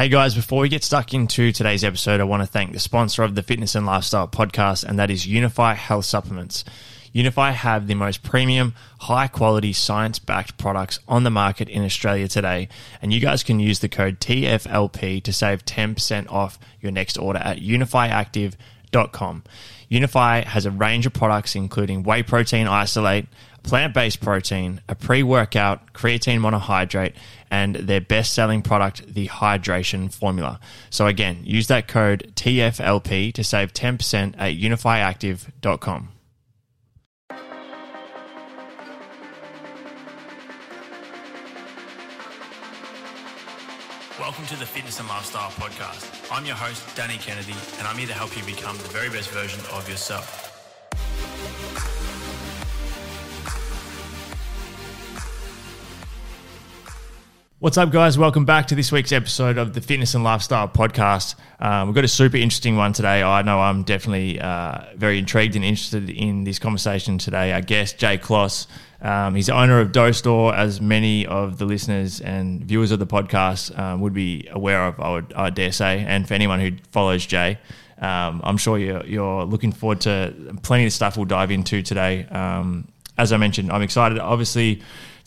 Hey guys, before we get stuck into today's episode, I want to thank the sponsor of the Fitness and Lifestyle podcast, and that is Younify Health Supplements. Younify have the most premium, high quality, science backed products on the market in Australia today. And you guys can use the code TFLP to save 10% off your next order at younifyactive.com. Younify has a range of products, including whey protein isolate, plant based protein, a pre workout, creatine monohydrate, and their best selling product, the hydration formula. So, again, use that code TFLP to save 10% at younifyactive.com. Welcome to the Fitness and Lifestyle Podcast. I'm your host, Danny Kennedy, and I'm here to help you become the very best version of yourself. What's up, guys? Welcome back to this week's episode of the Fitness and Lifestyle Podcast. Um, we've got a super interesting one today. I know I'm definitely uh, very intrigued and interested in this conversation today. Our guest, Jay Kloss, um, he's owner of Dough Store, as many of the listeners and viewers of the podcast um, would be aware of, I would I dare say. And for anyone who follows Jay, um, I'm sure you're, you're, looking forward to plenty of stuff we'll dive into today. Um, as I mentioned, I'm excited. Obviously,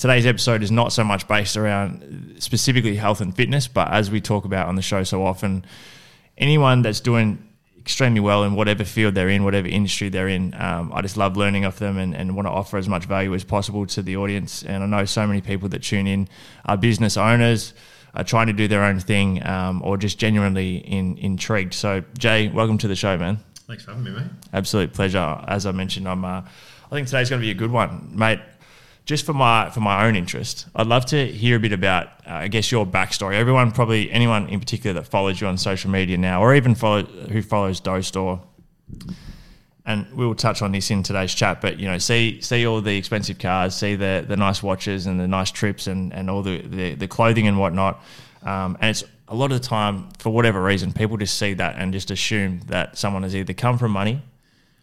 today's episode is not so much based around specifically health and fitness, but as we talk about on the show so often, anyone that's doing extremely well in whatever field they're in, whatever industry they're in, um, I just love learning off them and, and want to offer as much value as possible to the audience. And I know so many people that tune in are business owners. Are trying to do their own thing, um, or just genuinely in, intrigued. So, Jay, welcome to the show, man. Thanks for having me, mate. Absolute pleasure. As I mentioned, I'm. Uh, I think today's going to be a good one, mate just for my for my own interest, I'd love to hear a bit about, uh, I guess, your backstory. Everyone, probably anyone in particular that follows you on social media now, or even follow, who follows Dough Store, and we will touch on this in today's chat. But you know, see see all the expensive cars, see the the nice watches and the nice trips and and all the the, the clothing and whatnot. Um, and it's a lot of the time, for whatever reason, people just see that and just assume that someone has either come from money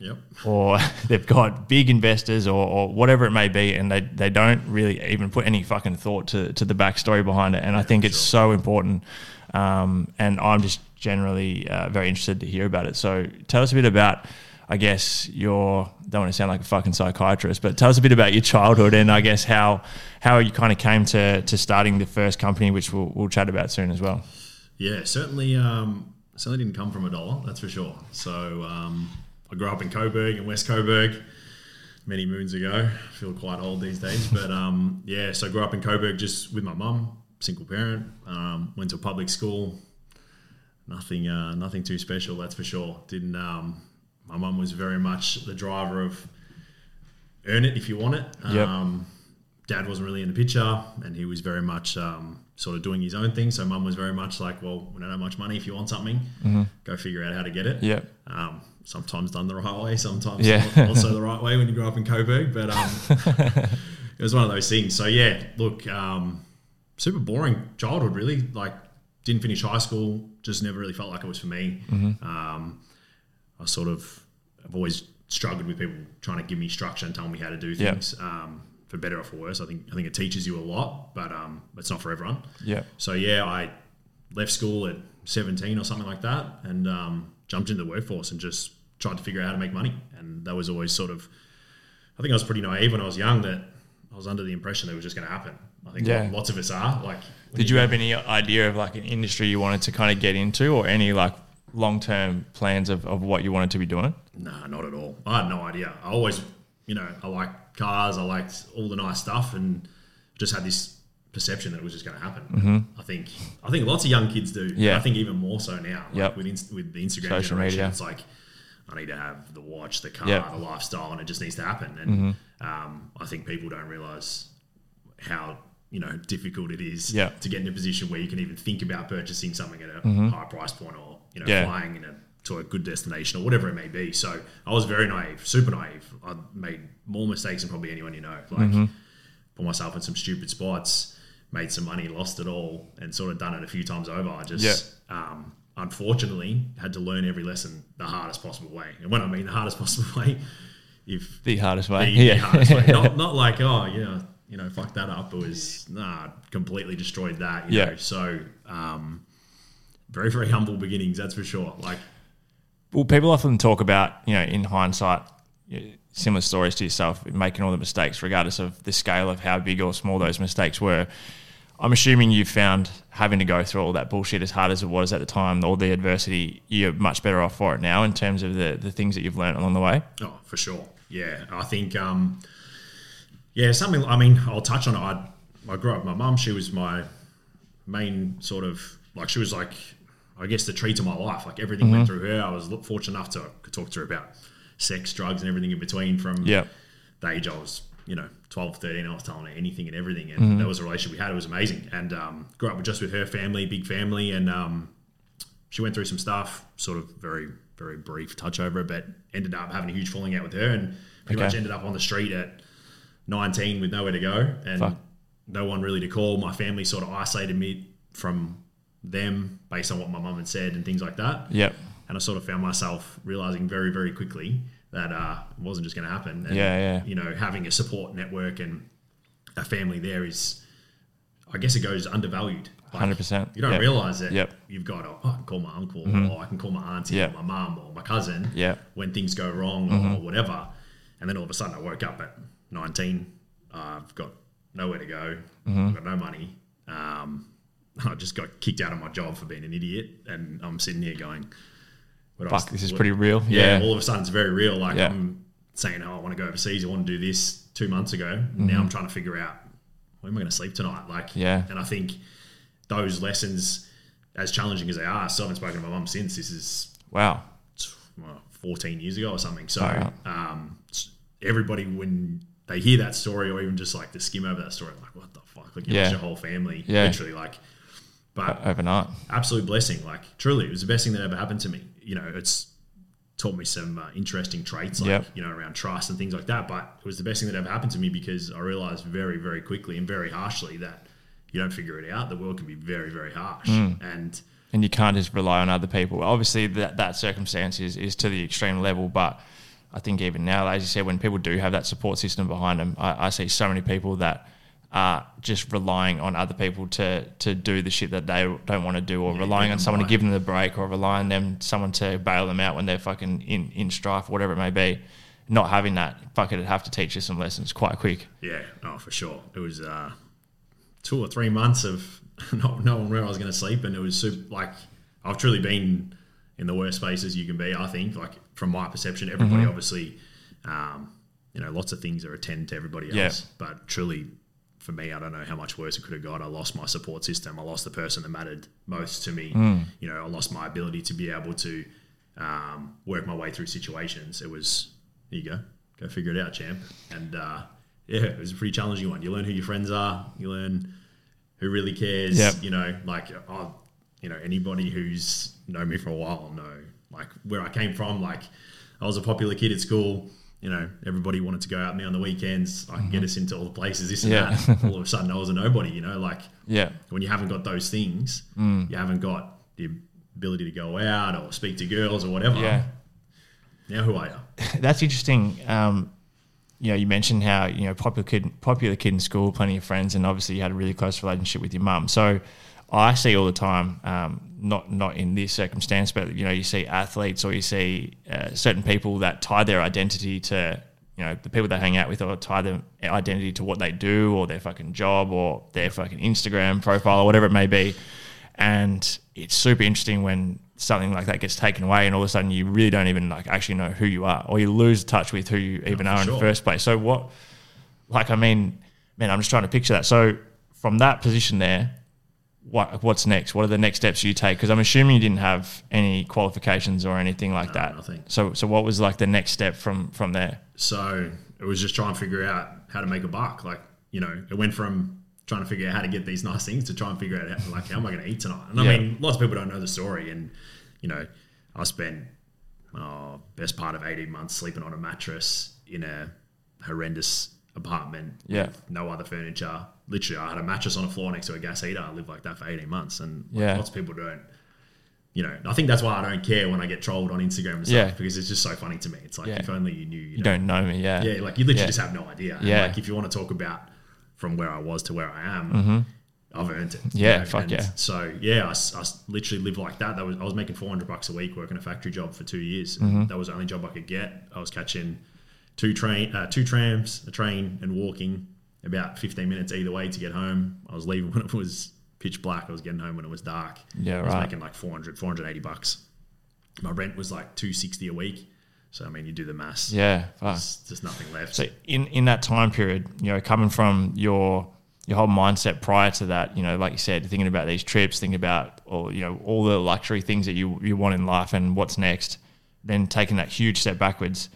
Yep. or they've got big investors or, or, whatever it may be, and they, they don't really even put any fucking thought to, to the backstory behind it. And yeah, I think it's sure. so important. Um, and I'm just generally uh, very interested to hear about it. So tell us a bit about, I guess, your, don't want to sound like a fucking psychiatrist, but tell us a bit about your childhood and I guess how, how you kind of came to, to starting the first company, which we'll, we'll chat about soon as well. Yeah, certainly, um, certainly didn't come from a dollar, that's for sure. So, um, I grew up in Coburg in West Coburg many moons ago. I feel quite old these days, but um, yeah. So I grew up in Coburg just with my mum, single parent. Um, went to a public school. Nothing, uh, nothing too special, that's for sure. Didn't. Um, my mum was very much the driver of earn it if you want it. Yep. Um, dad wasn't really in the picture, and he was very much um, sort of doing his own thing. So mum was very much like, well, we don't have much money. If you want something, mm-hmm. go figure out how to get it. Yeah. Um, sometimes done the right way, sometimes yeah. also the right way when you grow up in Coburg. But um, it was one of those things. So yeah, look, um, super boring childhood. Really, like didn't finish high school. Just never really felt like it was for me. Mm-hmm. Um, I sort of I've always struggled with people trying to give me structure and tell me how to do things. Um, for better or for worse, I think I think it teaches you a lot, but um, it's not for everyone. Yeah. So yeah, I left school at 17 or something like that, and um, jumped into the workforce and just tried to figure out how to make money. And that was always sort of, I think I was pretty naive when I was young that I was under the impression that it was just going to happen. I think yeah. lots of us are. Like, did you, you have any idea of like an industry you wanted to kind of get into, or any like long term plans of, of what you wanted to be doing? Nah, not at all. I had no idea. I always, you know, I like cars. I liked all the nice stuff, and just had this perception that it was just going to happen. Mm-hmm. I think I think lots of young kids do. Yeah. I think even more so now. Like yep. with with the Instagram social media, it's like I need to have the watch, the car, yep. the lifestyle, and it just needs to happen. And mm-hmm. um, I think people don't realize how you know difficult it is yep. to get in a position where you can even think about purchasing something at a mm-hmm. high price point or you know yeah. flying in a to a good destination or whatever it may be. So I was very naive, super naive. I made more mistakes than probably anyone you know. Like mm-hmm. put myself in some stupid spots, made some money, lost it all, and sort of done it a few times over. I just um, unfortunately had to learn every lesson the hardest possible way. And when I mean the hardest possible way, if the hardest way, the, yeah, the hardest way. Not, not like oh yeah, you know, fuck that up. It was nah, completely destroyed that. You yeah. Know? So um, very very humble beginnings. That's for sure. Like Well, people often talk about, you know, in hindsight, similar stories to yourself, making all the mistakes, regardless of the scale of how big or small those mistakes were. I'm assuming you found having to go through all that bullshit as hard as it was at the time, all the adversity, you're much better off for it now in terms of the, the things that you've learned along the way. Oh, for sure. Yeah, I think. Um, yeah, something. I mean, I'll touch on it. I, I grew up. with My mum, she was my main sort of like. She was like, I guess, the tree to my life. Like everything went through her. I was fortunate enough to talk to her about sex, drugs, and everything in between. From Yeah. the age I was, you know, 12, 13, I was telling her anything and everything. And that was a relationship we had. It was amazing. And um, grew up with just with her family, big family. And um, she went through some stuff, sort of very, very brief touch over but ended up having a huge falling out with her and pretty Okay. much ended up on the street at 19 with nowhere to go and Fuck. no one really to call. My family sort of isolated me from them based on what my mum had said and things like that. Yep. And I sort of found myself realizing very, very quickly that uh, wasn't just going to happen. And, Yeah, yeah. You know, having a support network and a family there is, I guess it goes undervalued. Like, 100%. You don't Yep. realize that Yep. you've got, oh, I can call my uncle or I can call my auntie Yep. or my mum or my cousin when things go wrong or whatever. And then all of a sudden I woke up at 19. Uh, I've got nowhere to go. I've got no money. Um, I just got kicked out of my job for being an idiot. And I'm sitting here going, what I was- Fuck, this is what- pretty real. yeah, Yeah. all of a sudden it's very real. Like Yeah. I'm saying, oh, I want to go overseas. I want to do this two months ago. Now I'm trying to figure out where am I going to sleep tonight? Like, Mm-hmm. Yeah. And I think those lessons, as challenging as they are, I still haven't spoken to my mum since. This is Wow. well, 14 years ago or something. So um, everybody, when they hear that story or even just like to skim over that story, like, what the fuck? Like, you Yeah. lost your whole family, Yeah. literally. Like, but Overnight. absolute blessing. Like truly, it was the best thing that ever happened to me. You know, it's taught me some uh, interesting traits, like Yep. you know, around trust and things like that. But it was the best thing that ever happened to me because I realized very, very quickly and very harshly that you don't figure it out, the world can be very, very harsh. Mm. And and you can't just rely on other people. Obviously, that that circumstance is, is to the extreme level, but I think even now, as you said, when people do have that support system behind them, I, I see so many people that just relying on other people to to do the shit that they don't want to do, or relying on someone to give them the break, or relying them someone to bail them out when they're fucking in in strife, or whatever it may be. Not having that, fuck it, it'd have to teach you some lessons quite quick. yeah, oh, for sure. It was uh, two or three months of not knowing where I was going to sleep. And it was super, like, I've truly been in the worst spaces you can be, I think. Like, from my perception, everybody obviously, um, you know, lots of things are attend to everybody else. Yeah. But truly, for me, I don't know how much worse it could have got. I lost my support system. I lost the person that mattered most to me. You know, I lost my ability to be able to um, work my way through situations. It was, here you go, go figure it out, champ. And uh, yeah, it was a pretty challenging one. You learn who your friends are. You learn who really cares. Yep. You know, like oh, you know, anybody who's known me for a while know like where I came from. Like I was a popular kid at school. You know, everybody wanted to go out with me on the weekends. I could get us into all the places, this and Mm-hmm. Yeah. that. All of a sudden, I was a nobody. You know, like Yeah, when you haven't got those things, Mm. you haven't got the ability to go out or speak to girls or whatever. yeah. Now who are you? That's interesting. Um, you know, you mentioned how you know popular kid, popular kid in school, plenty of friends, and obviously you had a really close relationship with your mum. So I see all the time, um, not not in this circumstance, but you know, you see athletes or you see uh, certain people that tie their identity to you know the people they hang out with, or tie their identity to what they do, or their fucking job, or their fucking Instagram profile, or whatever it may be. And it's super interesting when something like that gets taken away, and all of a sudden you really don't even like actually know who you are, or you lose touch with who you even are in the first place. So what, like, I mean, man, I'm just trying to picture that. So from that position there, what what's next? What are the next steps you take? Because I'm assuming you didn't have any qualifications or anything like that. nothing. So so what was like the next step from from there? So it was just trying to figure out how to make a buck. Like, you know, it went from trying to figure out how to get these nice things to try and figure out, how, like, how am I going to eat tonight? And I Yeah. mean, lots of people don't know the story. And, you know, I spent, oh, best part of 18 months sleeping on a mattress in a horrendous apartment Yeah. with no other furniture. Literally, I had a mattress on the floor next to a gas heater. I lived like that for 18 months. And like, Yeah. lots of people don't. You know, I think that's why I don't care when I get trolled on Instagram and stuff Yeah. because it's just so funny to me. It's like Yeah. if only you knew. You, You know, don't know me, yeah. yeah, like you literally just have no idea. And, Yeah. like if you want to talk about from where I was to where I am, Mm-hmm. I've earned it. Yeah, fuck and yeah. So yeah, I literally lived like that. That was I was making four hundred bucks a week working a factory job for two years. Mm-hmm. That was the only job I could get. I was catching two train, uh, two trams, a train, and walking about fifteen minutes either way to get home. I was leaving when it was pitch black. I was getting home when it was dark. Yeah, I was right. making like 400, 480 bucks. My rent was like two sixty a week. So I mean, you do the maths. Yeah. There's just nothing left. So in in that time period, you know, coming from your your whole mindset prior to that, you know, like you said, thinking about these trips, thinking about all you know all the luxury things that you you want in life and what's next, then taking that huge step backwards.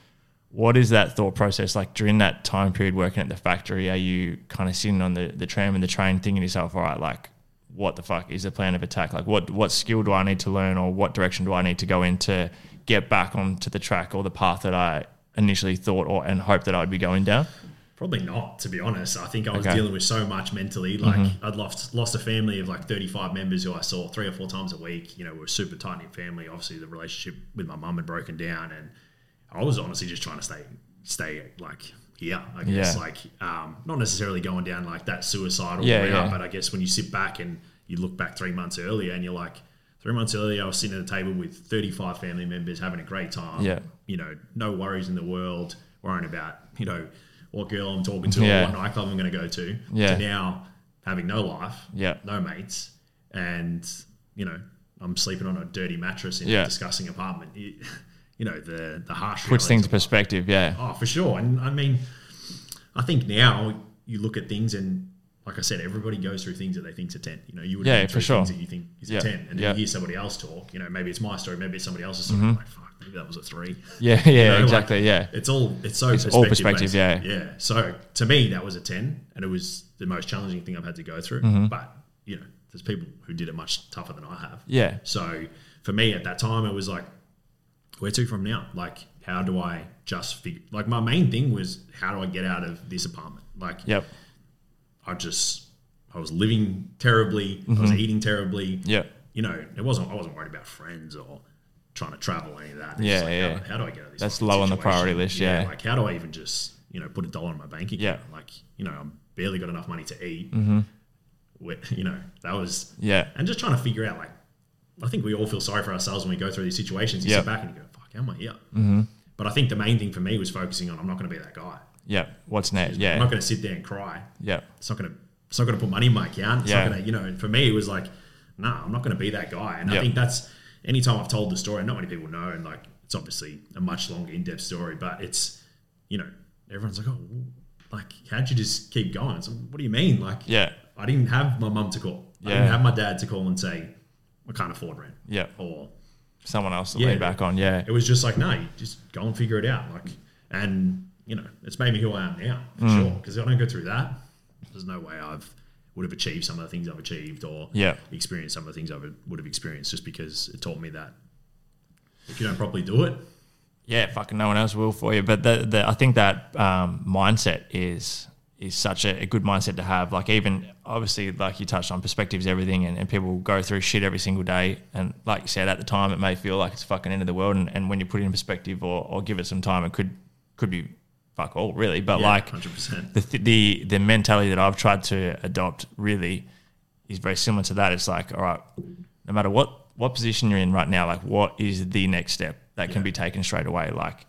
What is that thought process like during that time period working at the factory? Are you kind of sitting on the, the tram and the train thinking to yourself, all right, like what the fuck is the plan of attack? Like what what skill do I need to learn or what direction do I need to go in to get back onto the track or the path that I initially thought or and hoped that I'd be going down? Probably not, to be honest. I think I was Okay. dealing with so much mentally. Like mm-hmm. I'd lost lost a family of like thirty five members who I saw three or four times a week. You know, we were a super tight knit family. Obviously, the relationship with my mum had broken down, and I was honestly just trying to stay stay like here. I guess Yeah. like um, not necessarily going down like that suicidal Yeah, route, yeah. but I guess when you sit back and you look back three months earlier, and you're like. Three months earlier, I was sitting at a table with 35 family members having a great time. Yeah. You know, no worries in the world, worrying about, you know, what girl I'm talking to Yeah. or what nightclub I'm going to go to. Yeah. To now having no life, Yeah. no mates, and, you know, I'm sleeping on a dirty mattress in Yeah. a disgusting apartment. You, you know, the, the harsh Puts things in perspective, yeah. Oh, for sure. And I mean, I think now you look at things and, like I said, everybody goes through things that they think's a 10. You know, you would Yeah, for sure. things that you think is Yeah, a 10. And then yeah. you hear somebody else talk, you know, maybe it's my story, maybe it's somebody else's story. I'm like, fuck, maybe that was a three. Yeah, yeah, know, like- exactly, yeah. It's all it's so It's all perspective, perspective, based. yeah. Yeah. So to me that was a ten and it was the most challenging thing I've had to go through. Mm-hmm. But, you know, there's people who did it much tougher than I have. Yeah. So for me at that time it was like, where to from now? Like how do I just figure like my main thing was how do I get out of this apartment? Like Yep. I just I was living terribly, I was eating terribly. Mm-hmm. You know, it wasn't I wasn't worried about friends or trying to travel any of that. It's Yeah, like, yeah. How, how do I get out of this? That's low on the priority list, yeah. Like how do I even just, you know, put a dollar in my bank account? Yeah. Like, you know, I'm barely got enough money to eat. Mm-hmm. You know, that was Yeah. and just trying to figure out like I think we all feel sorry for ourselves when we go through these situations. You Yep. sit back and you go, "Fuck, how am I here?" Mm-hmm. But I think the main thing for me was focusing on I'm not going to be that guy. Yeah. What's next? Yeah. I'm not going to sit there and cry Yeah. it's not gonna it's not gonna put money in my account. It's Yeah. not gonna you know. For me, it was like, nah, I'm not gonna be that guy. And Yep. I think that's anytime I've told the story, not many people know, and like it's obviously a much longer, in depth story, but it's you know everyone's like, oh, like how'd you just keep going? So what do you mean? Like, Yeah. I didn't have my mum to call. Yeah. I didn't have my dad to call and say I can't afford rent. Yeah. Or Someone else to Yeah. lean back on. Yeah. it was just like, no, you just go and figure it out. Like, and you know, it's made me who I am now for Mm. sure. Because if I don't go through that, there's no way I've would have achieved some of the things I've achieved or Yeah. experienced some of the things I would would have experienced just because it taught me that if you don't properly do it, yeah, fucking no one else will for you. But the, the I think that um, mindset is is such a, a good mindset to have. Like even obviously, like you touched on, perspectives, everything, and, and people go through shit every single day. And like you said, at the time, it may feel like it's fucking end of the world. And, and when you put it in perspective or, or give it some time, it could could be fuck all really. But yeah, like hundred percent. the, the the mentality that I've tried to adopt really is very similar to that. It's like, all right, no matter what what position you're in right now, like what is the next step that can be taken straight away? Like,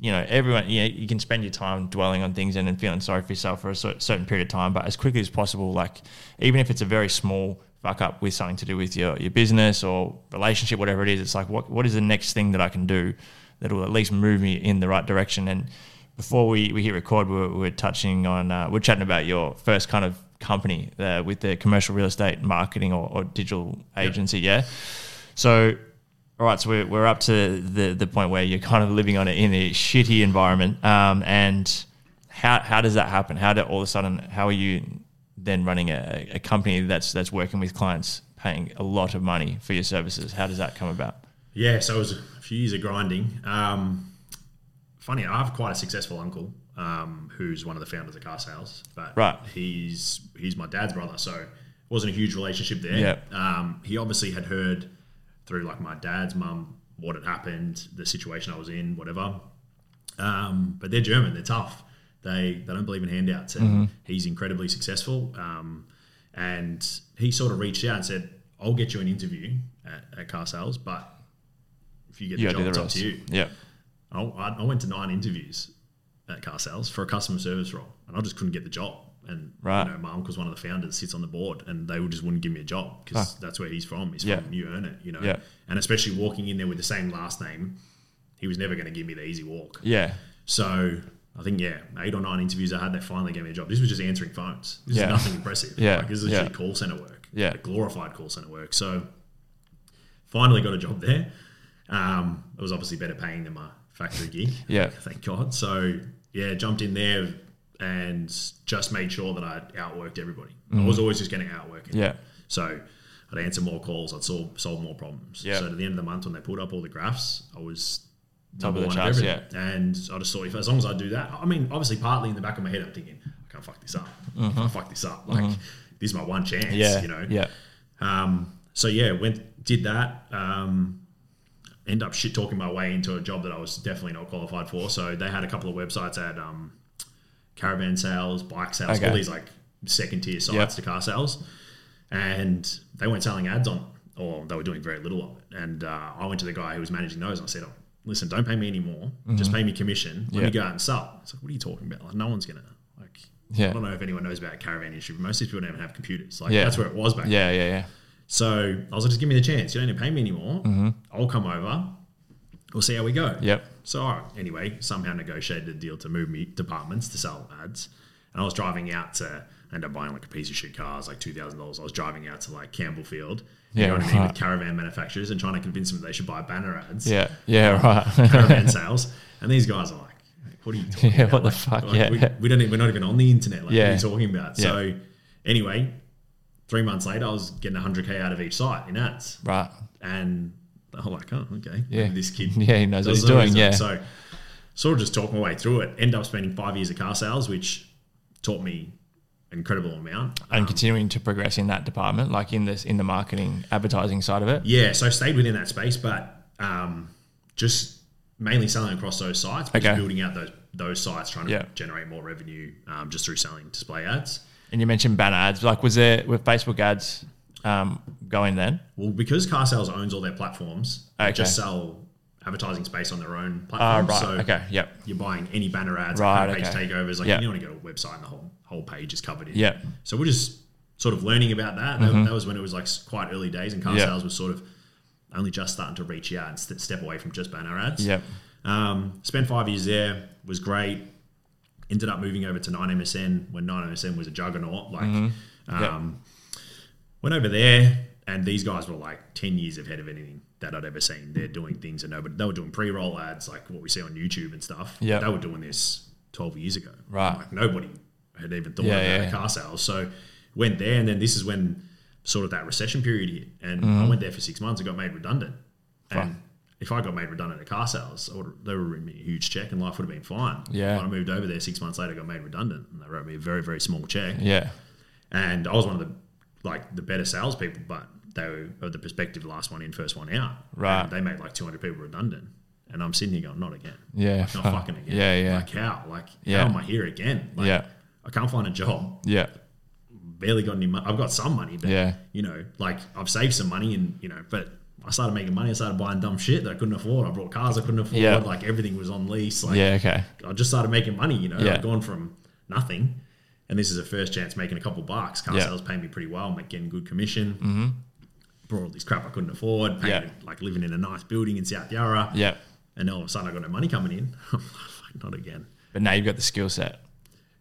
you know, everyone, you, know, you can spend your time dwelling on things and then feeling sorry for yourself for a certain period of time, but as quickly as possible, like even if it's a very small fuck up with something to do with your, your business or relationship, whatever it is, it's like, what, what is the next thing that I can do that will at least move me in the right direction? And before we, we hit record, we were, we were touching on, uh, we're chatting about your first kind of company uh, with the commercial real estate marketing or, or digital agency. Yeah. So, all right, so we're, we're up to the, the point where you're kind of living on it in a shitty environment. Um, and how, how does that happen? How do all of a sudden, how are you then running a, a company that's, that's working with clients, paying a lot of money for your services? How does that come about? Yeah, so it was a few years of grinding. Um, funny, I have quite a successful uncle um, who's one of the founders of Car Sales, but Right. he's he's my dad's brother, so it wasn't a huge relationship there. Yeah. Um, he obviously had heard through like my dad's mum what had happened, the situation I was in, whatever. Um, but they're German, they're tough. They they don't believe in handouts, and he's incredibly successful. Um, and he sort of reached out and said, "I'll get you an interview at, at car sales, but if you get the gotta job, it's up to you." Yeah. I I went to nine interviews at car sales for a customer service role, and I just couldn't get the job. And Right. you know, my uncle's one of the founders, sits on the board, and they just wouldn't give me a job because that's where he's from. He's Yeah. from You Earn It, you know. Yeah. And especially walking in there with the same last name, he was never going to give me the easy walk. Yeah. So I think yeah, eight or nine interviews I had, they finally gave me a job. This was just answering phones. This Yeah. is nothing impressive. Yeah. like, this is Yeah. call center work. Yeah. like glorified call center work. So finally got a job there. Um, it was obviously better paying than my factory gig. Yeah. thank God. So yeah, jumped in there and just made sure that I outworked everybody. I was always just getting outworked. Mm-hmm. Yeah. So I'd answer more calls. I'd solve solve more problems. Yeah. So at the end of the month, when they pulled up all the graphs, I was Top of the one charts, everything. And I just thought, if as long as I do that, I mean, obviously, partly in the back of my head, I'm thinking, I can't fuck this up. I can't fuck this up. Like this is my one chance. Mm-hmm. Yeah. You know. Yeah. Um, so yeah, went did that. Um, end up shit talking my way into a job that I was definitely not qualified for. So they had a couple of websites at um, caravan sales, bike sales, Okay. all these like second tier sites Yep. to car sales, and they weren't selling ads on, or they were doing very little of it. And uh, I went to the guy who was managing those, and I said, oh, "Listen, don't pay me anymore. Just pay me commission. Let Mm-hmm. Me go out and sell." It's like, "What are you talking about? Like, no one's gonna like." Yeah. I don't know if anyone knows about caravan industry, but most of these people don't even have computers. Like Yeah. that's where it was back. then. Yeah. Yeah. Yeah. So I was like, just give me the chance. You don't need to pay me anymore. I'll come over. We'll see how we go. Yep. So right, anyway, somehow negotiated a deal to move me departments to sell ads. And I was driving out to end up buying like a piece of shit car. It was like two thousand dollars. I was driving out to like Campbellfield. You Yeah, know what I mean? With caravan manufacturers and trying to convince them that they should buy banner ads. Yeah. Yeah. Um, right. Caravan sales. And these guys are like, what are you talking Yeah, about? what the Like- fuck? like, Yeah. We, we don't even, we're not even on the internet. Like, Yeah. what are you talking about? So anyway, three months later, I was getting 100k out of each site in ads, right. and I'm like, oh, okay, Yeah. this kid, Yeah, he knows what he's doing, yeah. So sort of just talked my way through it. End up spending five years at car sales, which taught me an incredible amount. And continuing to progress in that department, like in this in the marketing advertising side of it. Yeah, so I stayed within that space, but um, just mainly selling across those sites, but just Okay. building out those those sites, trying to Yeah. generate more revenue um, just through selling display ads. And you mentioned banner ads. Like, was there with Facebook ads um, going then? Well, because car sales owns all their platforms, they just sell advertising space on their own Ah, platform. right. So okay. Yep. you're buying any banner ads, Right, page okay. takeovers. Like Yeah. you only go to a website and the whole whole page is covered in. Yeah. So we're just sort of learning about that. That, that was when it was like quite early days, and car Mm-hmm. Sales was sort of only just starting to reach out and st- step away from just banner ads. Yep. Um, spent five years there, was great. Ended up moving over to 9MSN when 9MSN was a juggernaut. Like, Mm-hmm. Yep. Went over there, and these guys were like 10 years ahead of anything that I'd ever seen. They're doing things and nobody, they were doing pre roll ads like what we see on YouTube and stuff. Yeah. They were doing this 12 years ago. Right. Like, nobody had even thought Yeah, about yeah. car sales. So, went there, and then this is when sort of that recession period hit. And Mm-hmm. I went there for six months and got made redundant. And if I got made redundant at car sales, I they would have written me a huge check and life would have been fine. Yeah. When I moved over there six months later, got made redundant and they wrote me a very, very small check. Yeah. And I was one of the like the better salespeople, but they were of the perspective last one in, first one out. Right. And they made like 200 people redundant. And I'm sitting here going, not again. Yeah. Not fuck. fucking again. Yeah. Yeah. Like how? Like Yeah. how am I here again? Like, Yeah. I can't find a job. yeah. Barely got any money. I've got some money, but Yeah. you know, like I've saved some money and you know, but I started making money. I started buying dumb shit that I couldn't afford. I bought cars I couldn't afford. Yeah. Like everything was on lease. Like Yeah. Okay. I just started making money. You know, Yeah. I've gone from nothing, and this is a first chance making a couple bucks. Car Yeah. sales pay me pretty well. I'm getting good commission. Mm-hmm. Brought all this crap I couldn't afford. Paying, Yeah. like living in a nice building in South Yarra. Yeah. And all of a sudden I got no money coming in. Like, not again. But now you've got the skill set.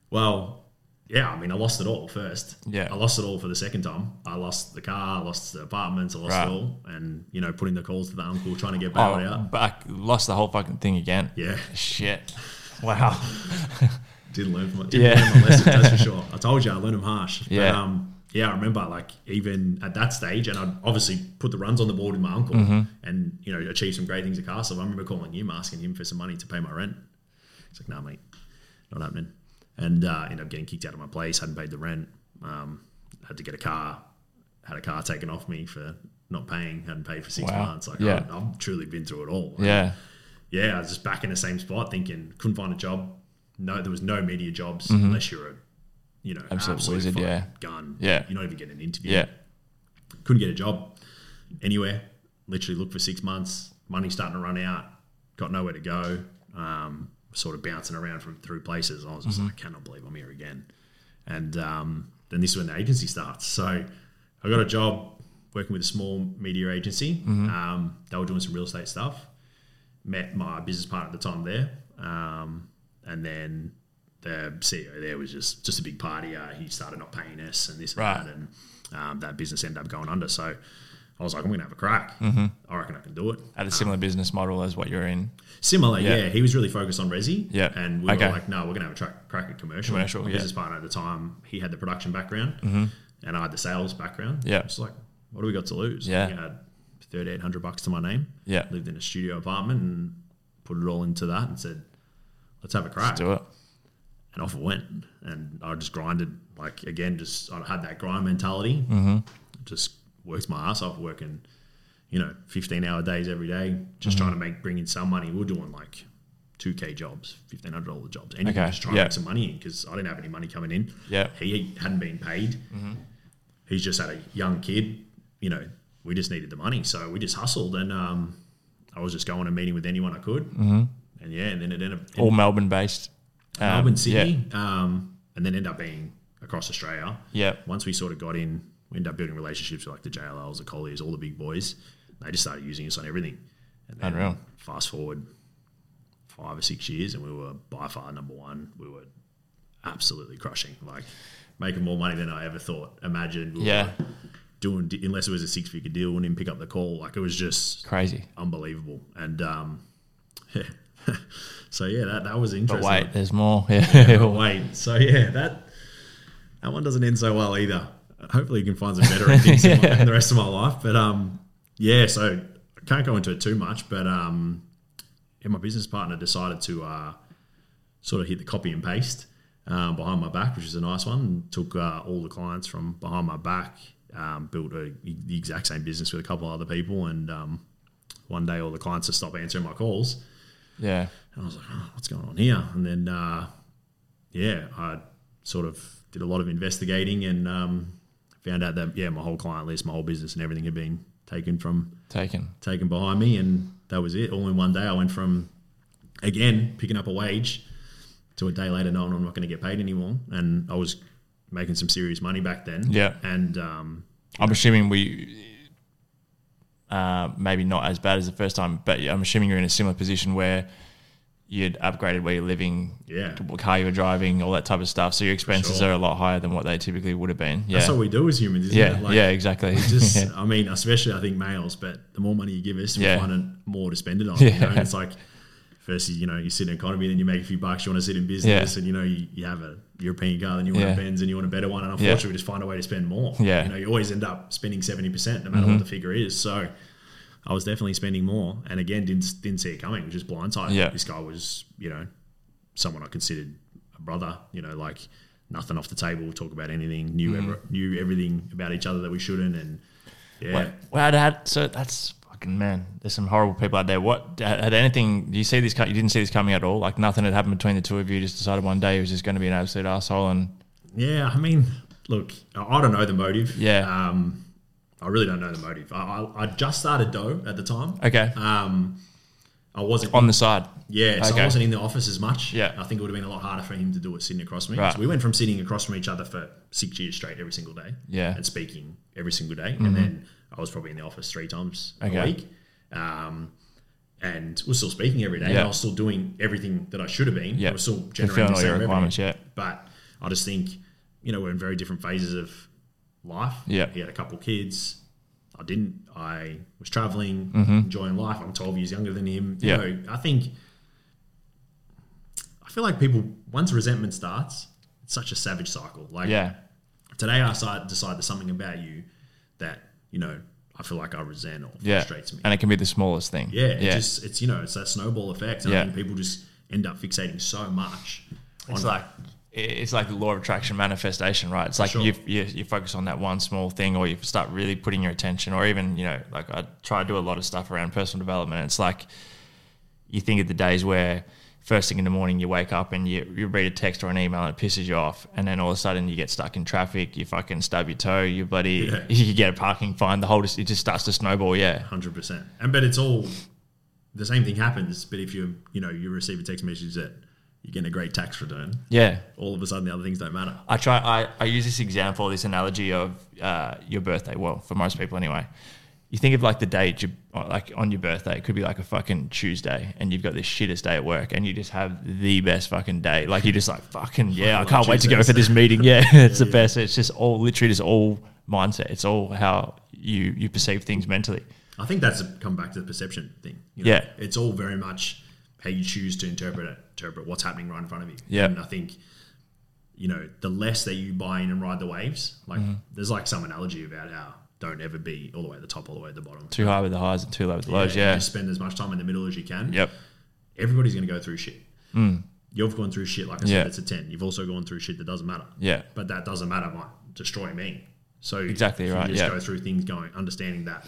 Well, yeah, I mean, I lost it all first. Yeah. I lost it all for the second time. I lost the car, I lost the apartments, I lost Right. it all. And, you know, putting the calls to the uncle, trying to get bailed Oh, out. but I lost the whole fucking thing again. Yeah. Shit. Wow. Didn't learn from my, didn't Yeah. learn my lesson, that's for sure. I told you, I learned them harsh. Yeah. But, um, yeah, I remember like even at that stage, and I'd obviously put the runs on the board with my uncle Mm-hmm. and, you know, achieve some great things at Carsales. I remember calling him, asking him for some money to pay my rent. He's like, nah, mate, not happening. And uh, ended up getting kicked out of my place, hadn't paid the rent, um, had to get a car, had a car taken off me for not paying, hadn't paid for six Wow. months. Like, Yeah. I, I've truly been through it all. Yeah. yeah, I was just back in the same spot thinking, couldn't find a job. No, there was no media jobs Mm-hmm. unless you're a you know, Absolute absolute wizard, yeah. gun. Yeah. You're not even getting an interview. Yeah. Couldn't get a job anywhere. Literally looked for six months. Money starting to run out. Got nowhere to go. Um, sort of bouncing around from through places. I was just Mm-hmm. like, I cannot believe I'm here again. And um, then this is when the agency starts. So I got a job working with a small media agency. Mm-hmm. Um, they were doing some real estate stuff. Met my business partner at the time there. Um, and then the CEO there was just just a big party. Uh, he started not paying us and this and Right. that, and um, that business ended up going under. So I was like, I'm going to have a crack. Mm-hmm. I reckon I can do it. Had a similar business model as what you're in. Similar, Yeah. yeah. He was really focused on resi. Yeah. And we Okay. were like, no, we're going to have a track, crack at commercial. Commercial, My yeah. business partner at the time, he had the production background and I had the sales background. Mm-hmm. Yeah. It's like, what do we got to lose? Yeah. He had 3800 bucks to my name. Yeah. Lived in a studio apartment and put it all into that and said, let's have a crack. Let's do it. and off it went. And I just grinded, like again, just I had that grind mentality. Mm-hmm. Just worked my ass off working, you know, fifteen hour days every day, just Mm-hmm. trying to make bring in some money. We were doing like two k jobs, fifteen hundred dollar jobs, anything, Okay, just trying yeah. to make some money in because I didn't have any money coming in. Yeah. he hadn't been paid. He's just had a young kid. You know, we just needed the money, so we just hustled, and um, I was just going and meeting with anyone I could. Mm-hmm. And yeah, and then it ended up All Melbourne based. Um, Melbourne, Sydney, um, and then end up being across Australia. Yeah. Once we sort of got in, we ended up building relationships with like the JLLs, the Colliers, all the big boys. They just started using us on everything. And then Unreal. fast forward five or six years, and we were by far number one. We were absolutely crushing, like making more money than I ever thought. Imagined. We Yeah. Doing unless it was a six figure deal, wouldn't even pick up the call. Like it was just Crazy. unbelievable. And um, yeah. so yeah, that, that was But interesting. wait, there's more. Yeah. But wait, so yeah, that that one doesn't end so well either. Hopefully, you can find some better endings in, my, in the rest of my life. But um, yeah, so I can't go into it too much. But um, yeah, my business partner decided to uh, sort of hit the copy and paste um, behind my back, which is a nice one. Took uh, all the clients from behind my back, um, built a, the exact same business with a couple of other people, and um, one day all the clients just stopped answering my calls. Yeah. And I was like, oh, what's going on here? And then, uh, yeah, I sort of did a lot of investigating and um, found out that, yeah, my whole client list, my whole business and everything had been taken from, Taken. taken behind me. And that was it. All in one day, I went from, again, picking up a wage to a day later knowing I'm not going to get paid anymore. And I was making some serious money back then. Yeah. And um, I'm assuming we, uh, maybe not as bad as the first time, but I'm assuming you're in a similar position where you'd upgraded where you're living, Yeah. what car you were driving, all that type of stuff. So your expenses Sure. are a lot higher than what they typically would have been. Yeah. that's what we do as humans, isn't yeah. it? Like, yeah. Exactly. just yeah. I mean, especially I think males, but the more money you give us, Yeah. we find it more to spend it on. You know? And it's like first you know, you sit in economy, then you make a few bucks, you want to sit in business Yeah. and you know, you, you have a European car, then you want Yeah. a Benz and you want a better one. And unfortunately we just find a way to spend more. Yeah. You know, you always end up spending seventy percent no matter what mm-hmm. the figure is. So I was definitely spending more and again didn't didn't see it coming, just blindsided. Yeah. This guy was, you know, someone I considered a brother, you know, like nothing off the table, talk about anything, knew mm-hmm. ever, knew everything about each other that we shouldn't and yeah. Wait, well, Dad, so that's fucking man. There's some horrible people out there. What had anything? Do you see this? You didn't see this coming at all. Like nothing had happened between the two of you. Just decided one day he was just going to be an absolute asshole. And Yeah, I mean, look, I don't know the motive. Yeah. Um, I really don't know the motive. I, I, I just started Dough at the time. okay, Um, I wasn't on the side. yeah, so okay. I wasn't in the office as much. Yeah. I think it would have been a lot harder for him to do it sitting across from me. Right. So we went from sitting across from each other for six years straight every single day. Yeah. Mm-hmm. And speaking every single day. And then I was probably in the office three times Okay. a week. Um, and was still speaking every day. And I was still doing everything that I should have been. Yeah. I was still generating the same requirements, revenue. yeah. But I just think, you know, we're in very different phases of life. Yeah. He had a couple kids. I didn't. I was traveling, Mm-hmm. enjoying life. I'm 12 years younger than him. You Yeah. know, I think, I feel like people, once resentment starts, it's such a savage cycle. Like, Yeah, today I decide, decide there's something about you you know, I feel like I resent or yeah. frustrates me. And it can be the smallest thing. Yeah, it yeah. just it's you know it's that snowball effect, and Yeah. I think people just end up fixating so much. It's on like it's like the law of attraction manifestation, right? It's like Sure. you, you you focus on that one small thing, or you start really putting your attention, or even you know, like I try to do a lot of stuff around personal development. It's like you think of the days where first thing in the morning you wake up and you, you read a text or an email and it pisses you off and then all of a sudden you get stuck in traffic you fucking stub your toe you bloody Yeah. you get a parking fine the whole it just starts to snowball yeah hundred percent. And but it's all the same thing happens. But if you you know you receive a text message that you're getting a great tax return, yeah all of a sudden the other things don't matter. I try. I, I use this example, this analogy of uh, your birthday. Well, for most people anyway, you think of like the date, you, like on your birthday, it could be like a fucking Tuesday, and you've got this shittest day at work, and you just have the best fucking day. Like you're just like fucking yeah, I can't wait to go for this meeting. Yeah, it's the best. It's just all literally just all mindset. It's all how you you perceive things mentally. I think that's a, come back to the perception thing. you know? Yeah. it's all very much how you choose to interpret it, interpret what's happening right in front of you. Yeah. and I think you know the less that you buy in and ride the waves, like Mm-hmm. there's like some analogy about how don't ever be all the way at the top, all the way at the bottom. Too high with the highs and too low with the lows. Yeah. just spend as much time in the middle as you can. Yep. everybody's going to go through shit. You've gone through shit, like I said, Yeah. it's a 10. You've also gone through shit that doesn't matter. Yeah. But that doesn't matter might destroy me. So Exactly right, You just yeah. go through things going, understanding that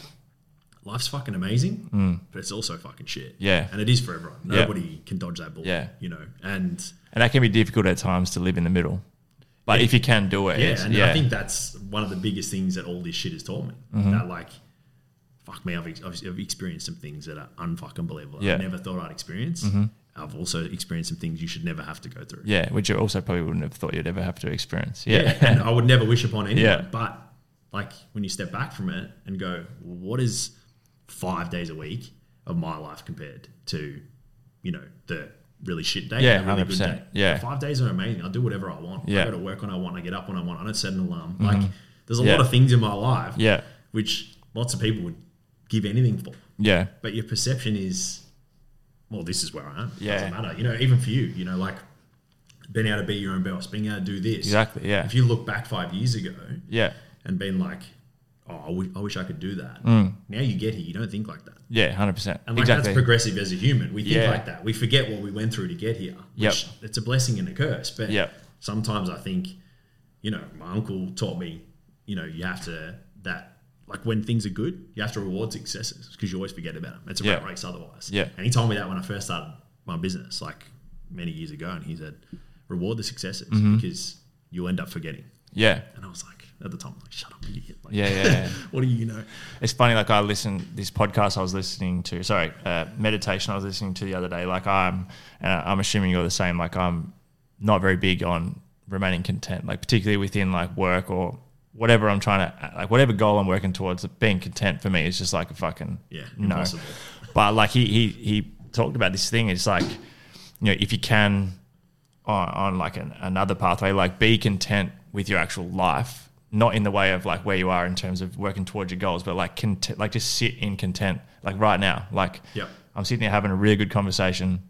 life's fucking amazing, but it's also fucking shit. Mm. Yeah. And it is for everyone. Yeah. Nobody can dodge that bullet. Yeah. You know, and And that can be difficult at times to live in the middle. But if you can do it, yeah, and yeah. I think that's one of the biggest things that all this shit has taught me. Mm-hmm. That like, fuck me, I've, ex- I've, experienced some things that are unfucking believable. Yeah. Mm-hmm. I never thought I'd experience. I've also experienced some things you should never have to go through. yeah, which you also probably wouldn't have thought you'd ever have to experience. Yeah. Yeah, and I would never wish upon anyone. Yeah. But like when you step back from it and go, what is five days a week of my life compared to, you know, the really shit day? Yeah, a really good 100%. day? Yeah. five days are amazing. I do whatever I want. Yeah. I go to work when I want. I get up when I want. I don't set an alarm. Mm-hmm. Like there's a Yeah. lot of things in my life, Yeah. which lots of people would give anything for. Yeah. But your perception is, well, this is where I am. Yeah. Doesn't matter. You know, even for you, you know, like being able to be your own boss, being able to do this. Exactly. Yeah. If you look back five years ago Yeah. and been like, oh, I wi- I wish I could do that. Mm. Now you get here, you don't think like that. Yeah. Hundred percent. And like Exactly. that's progressive as a human. We think Yeah. like that. We forget what we went through to get here. Yep. It's a blessing and a curse. But Yep. sometimes I think, you know, my uncle taught me, you know, you have to that like when things are good, you have to reward successes because you always forget about them. It's a Yeah. rat race otherwise. Yeah. And he told me that when I first started my business, like many years ago, and he said, reward the successes Mm-hmm. because you'll end up forgetting. yeah. And I was like, at the time, I'm like, shut up, idiot. Like, Yeah, yeah, yeah. what do you know? It's funny. Like I listened this podcast I was listening to. Sorry, uh, meditation I was listening to the other day. Like I'm, and I'm assuming you're the same. Like I'm not very big on remaining content. Like particularly within like work or whatever I'm trying to like whatever goal I'm working towards. Being content for me is just like a fucking Yeah, no. impossible. But like he he he talked about this thing. It's like you know if you can on, on like an, another pathway, like be content with your actual life, not in the way of like where you are in terms of working towards your goals, but like content, like just sit in content, like right now. Like Yep. I'm sitting here having a really good conversation.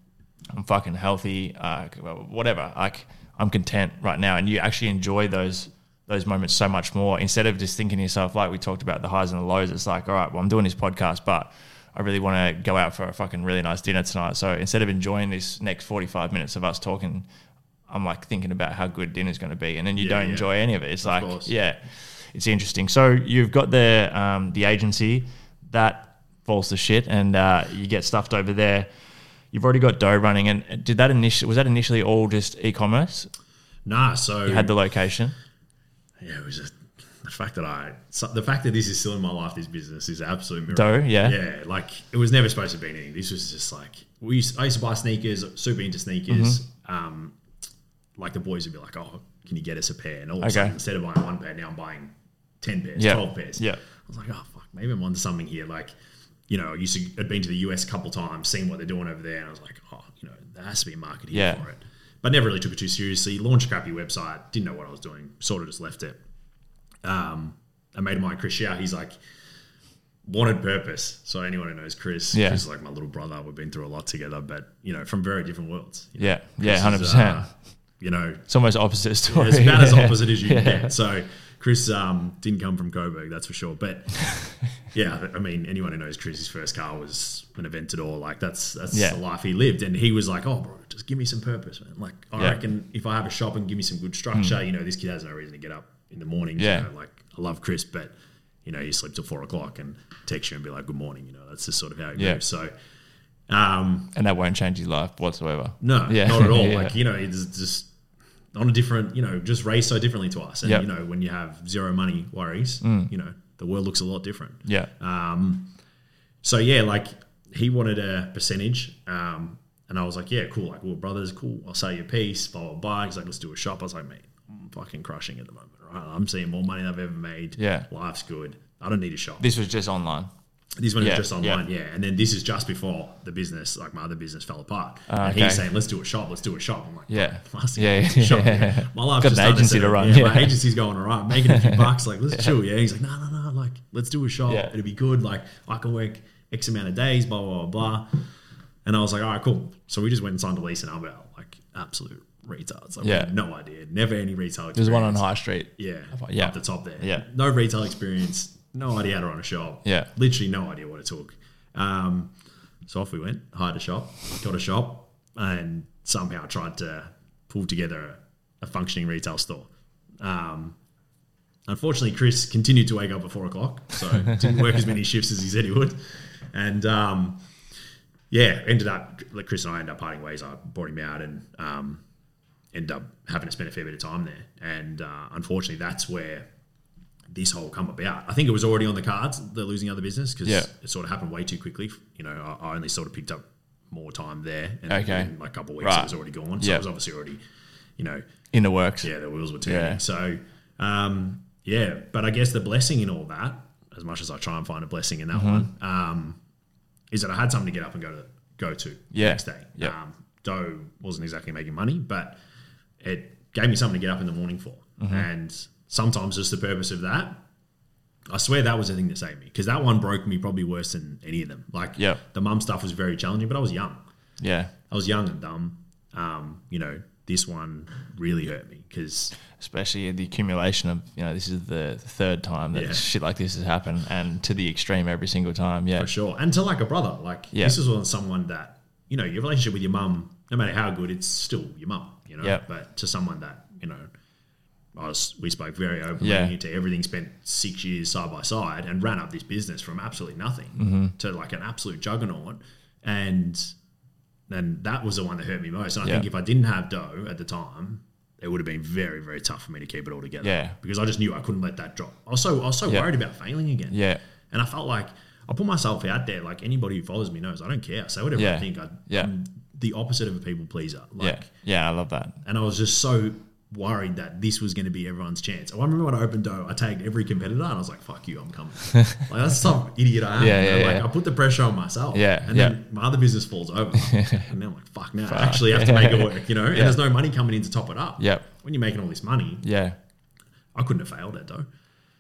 I'm fucking healthy, uh, whatever. Like I'm content right now, and you actually enjoy those those moments so much more instead of just thinking to yourself, like we talked about the highs and the lows. It's like, all right, well, I'm doing this podcast, but I really want to go out for a fucking really nice dinner tonight. So instead of enjoying this next 45 minutes of us talking, I'm like thinking about how good dinner's going to be, and then you Yeah, don't yeah. enjoy any of it. It's like, course. yeah, it's interesting. So you've got the um, the agency that falls to shit, and uh, you get stuffed over there. You've already got Dough running, and did that initially was that initially all just e-commerce? Nah, so You had the location. yeah, it was just the fact that I so the fact that this is still in my life, this business is absolute miracle. Dough, yeah. yeah, like it was never supposed to be anything. This was just like we used. I used to buy sneakers, super into sneakers. Mm-hmm. Um, like the boys would be like, "Oh, can you get us a pair?" And all of a Okay. sudden, instead of buying one pair, now I'm buying ten pairs, Yeah. twelve pairs. Yeah. I was like, "Oh fuck, maybe I'm onto something here." Like, you know, I used to had been to the US a couple times, seen what they're doing over there, and I was like, "Oh, you know, there has to be a market here Yeah. for it." But never really took it too seriously. Launched a crappy website, didn't know what I was doing, sort of just left it um, a mate of mine, Chris Shao, he's like wanted purpose. So anyone who knows Chris, Yeah. Chris is like my little brother. We've been through a lot together, but you know, from very different worlds. You know, Yeah, yeah, Chris hundred is, percent. uh, You know, It's almost opposite story. it's about as opposite as you can get. So Chris um, didn't come from Coburg, that's for sure. But yeah, I mean, anyone who knows Chris's first car was an Aventador. Like that's that's Yeah. the life he lived, and he was like, "Oh, bro, just give me some purpose, man. Like I Yeah. reckon if I have a shop and give me some good structure, you know, this kid has no reason to get up in the morning. Yeah. You know, like I love Chris, but you know, he sleeps till four o'clock and text you and be like, "Good morning." You know, that's just sort of how he Yeah. moves. So Um, And that won't change his life whatsoever. no, Yeah. not at all. Yeah. Like you know, it's just on a different. You know, just raised so differently to us. And Yep. you know, when you have zero money worries, you know, the world looks a lot different. Yeah. Um, so yeah, like he wanted a percentage, um, and I was like, yeah, cool. Like, well, brothers, cool. I'll sell you a piece. Blah blah blah. He's like, let's do a shop. I was like, mate, I'm fucking crushing at the moment. Right, I'm seeing more money than I've ever made. Yeah. life's good. I don't need a shop. This was just online. This one Yeah, is just online, yeah. And then this is just before the business, like my other business, fell apart. Ah, and okay. he's saying, "Let's do a shop. Let's do a shop." I'm like, Yeah. Last Yeah, yeah, shop. yeah. My life's Got just an agency to run, Yeah, my agency's going all right, making a few bucks. Like, let's chill. Yeah, he's like, no, no, no. Like, let's do a shop. Yeah. It'll be good. Like, I can work X amount of days. Blah blah blah blah. And I was like, all right, cool. So we just went and signed a lease in Arbel, like absolute retards. Like, we Yeah. had no idea. Never any retail. Experience. There's one on. High Street. Yeah, Yeah. up the top there. Yeah. no retail experience. No idea how to run a shop. Yeah. literally no idea what it took. Um, so off we went, hired a shop, got a shop, and somehow tried to pull together a, a functioning retail store. Um, unfortunately, Chris continued to wake up at four o'clock, so didn't work as many shifts as he said he would. And um, yeah, ended up like Chris and I ended up parting ways. I brought him out and um, ended up having to spend a fair bit of time there. And uh, unfortunately, that's where this whole come about. I think it was already on the cards, the losing other business, because Yeah. it sort of happened way too quickly. You know, I, I only sort of picked up more time there, and Okay. in like a couple of weeks Right. it was already gone. So Yeah. it was obviously already, you know, In the works. yeah, the wheels were turning. Yeah. So, um, yeah, but I guess the blessing in all that, as much as I try and find a blessing in that Mm-hmm. one, um, is that I had something to get up and go to go to Yeah. the next day. Yeah. Um, though wasn't exactly making money, but it gave me something to get up in the morning for. Mm-hmm. And sometimes just the purpose of that, I swear that was the thing that saved me because that one broke me probably worse than any of them. Like Yeah. the mum stuff was very challenging, but I was young. Yeah. I was young and dumb. Um, you know, this one really hurt me because Especially the accumulation of, you know, this is the third time that Yeah. shit like this has happened and to the extreme every single time. Yeah. for sure. And to like a brother, like Yeah. this is on someone that you know your relationship with your mum, no matter how good, it's still your mum. You know, Yeah. but to someone that you know, I was we spoke very openly Yeah. into everything. Spent six years side by side and ran up this business from absolutely nothing Mm-hmm. to like an absolute juggernaut, and then that was the one that hurt me most. And I Yeah. think if I didn't have dough at the time. It would have been very, very tough for me to keep it all together. Yeah. Because I just knew I couldn't let that drop. I was so, I was so Yeah. worried about failing again. Yeah. And I felt like I put myself out there. Like anybody who follows me knows, I don't care. I say whatever. I think. I, Yeah. I'm the opposite of a people pleaser. Like, yeah. Yeah. I love that. and I was just so worried that this was going to be everyone's chance. I remember when I opened Dough, I tagged every competitor, and I was like, "Fuck you, I'm coming." like that's some idiot I am. Yeah, you know? yeah, like yeah. I put the pressure on myself. Yeah, and yeah. then my other business falls over, and then I'm like, "Fuck!" Now I actually have to make it work. You know, and there's no money coming in to top it up. Yep. When you're making all this money, Yeah. I couldn't have failed at Dough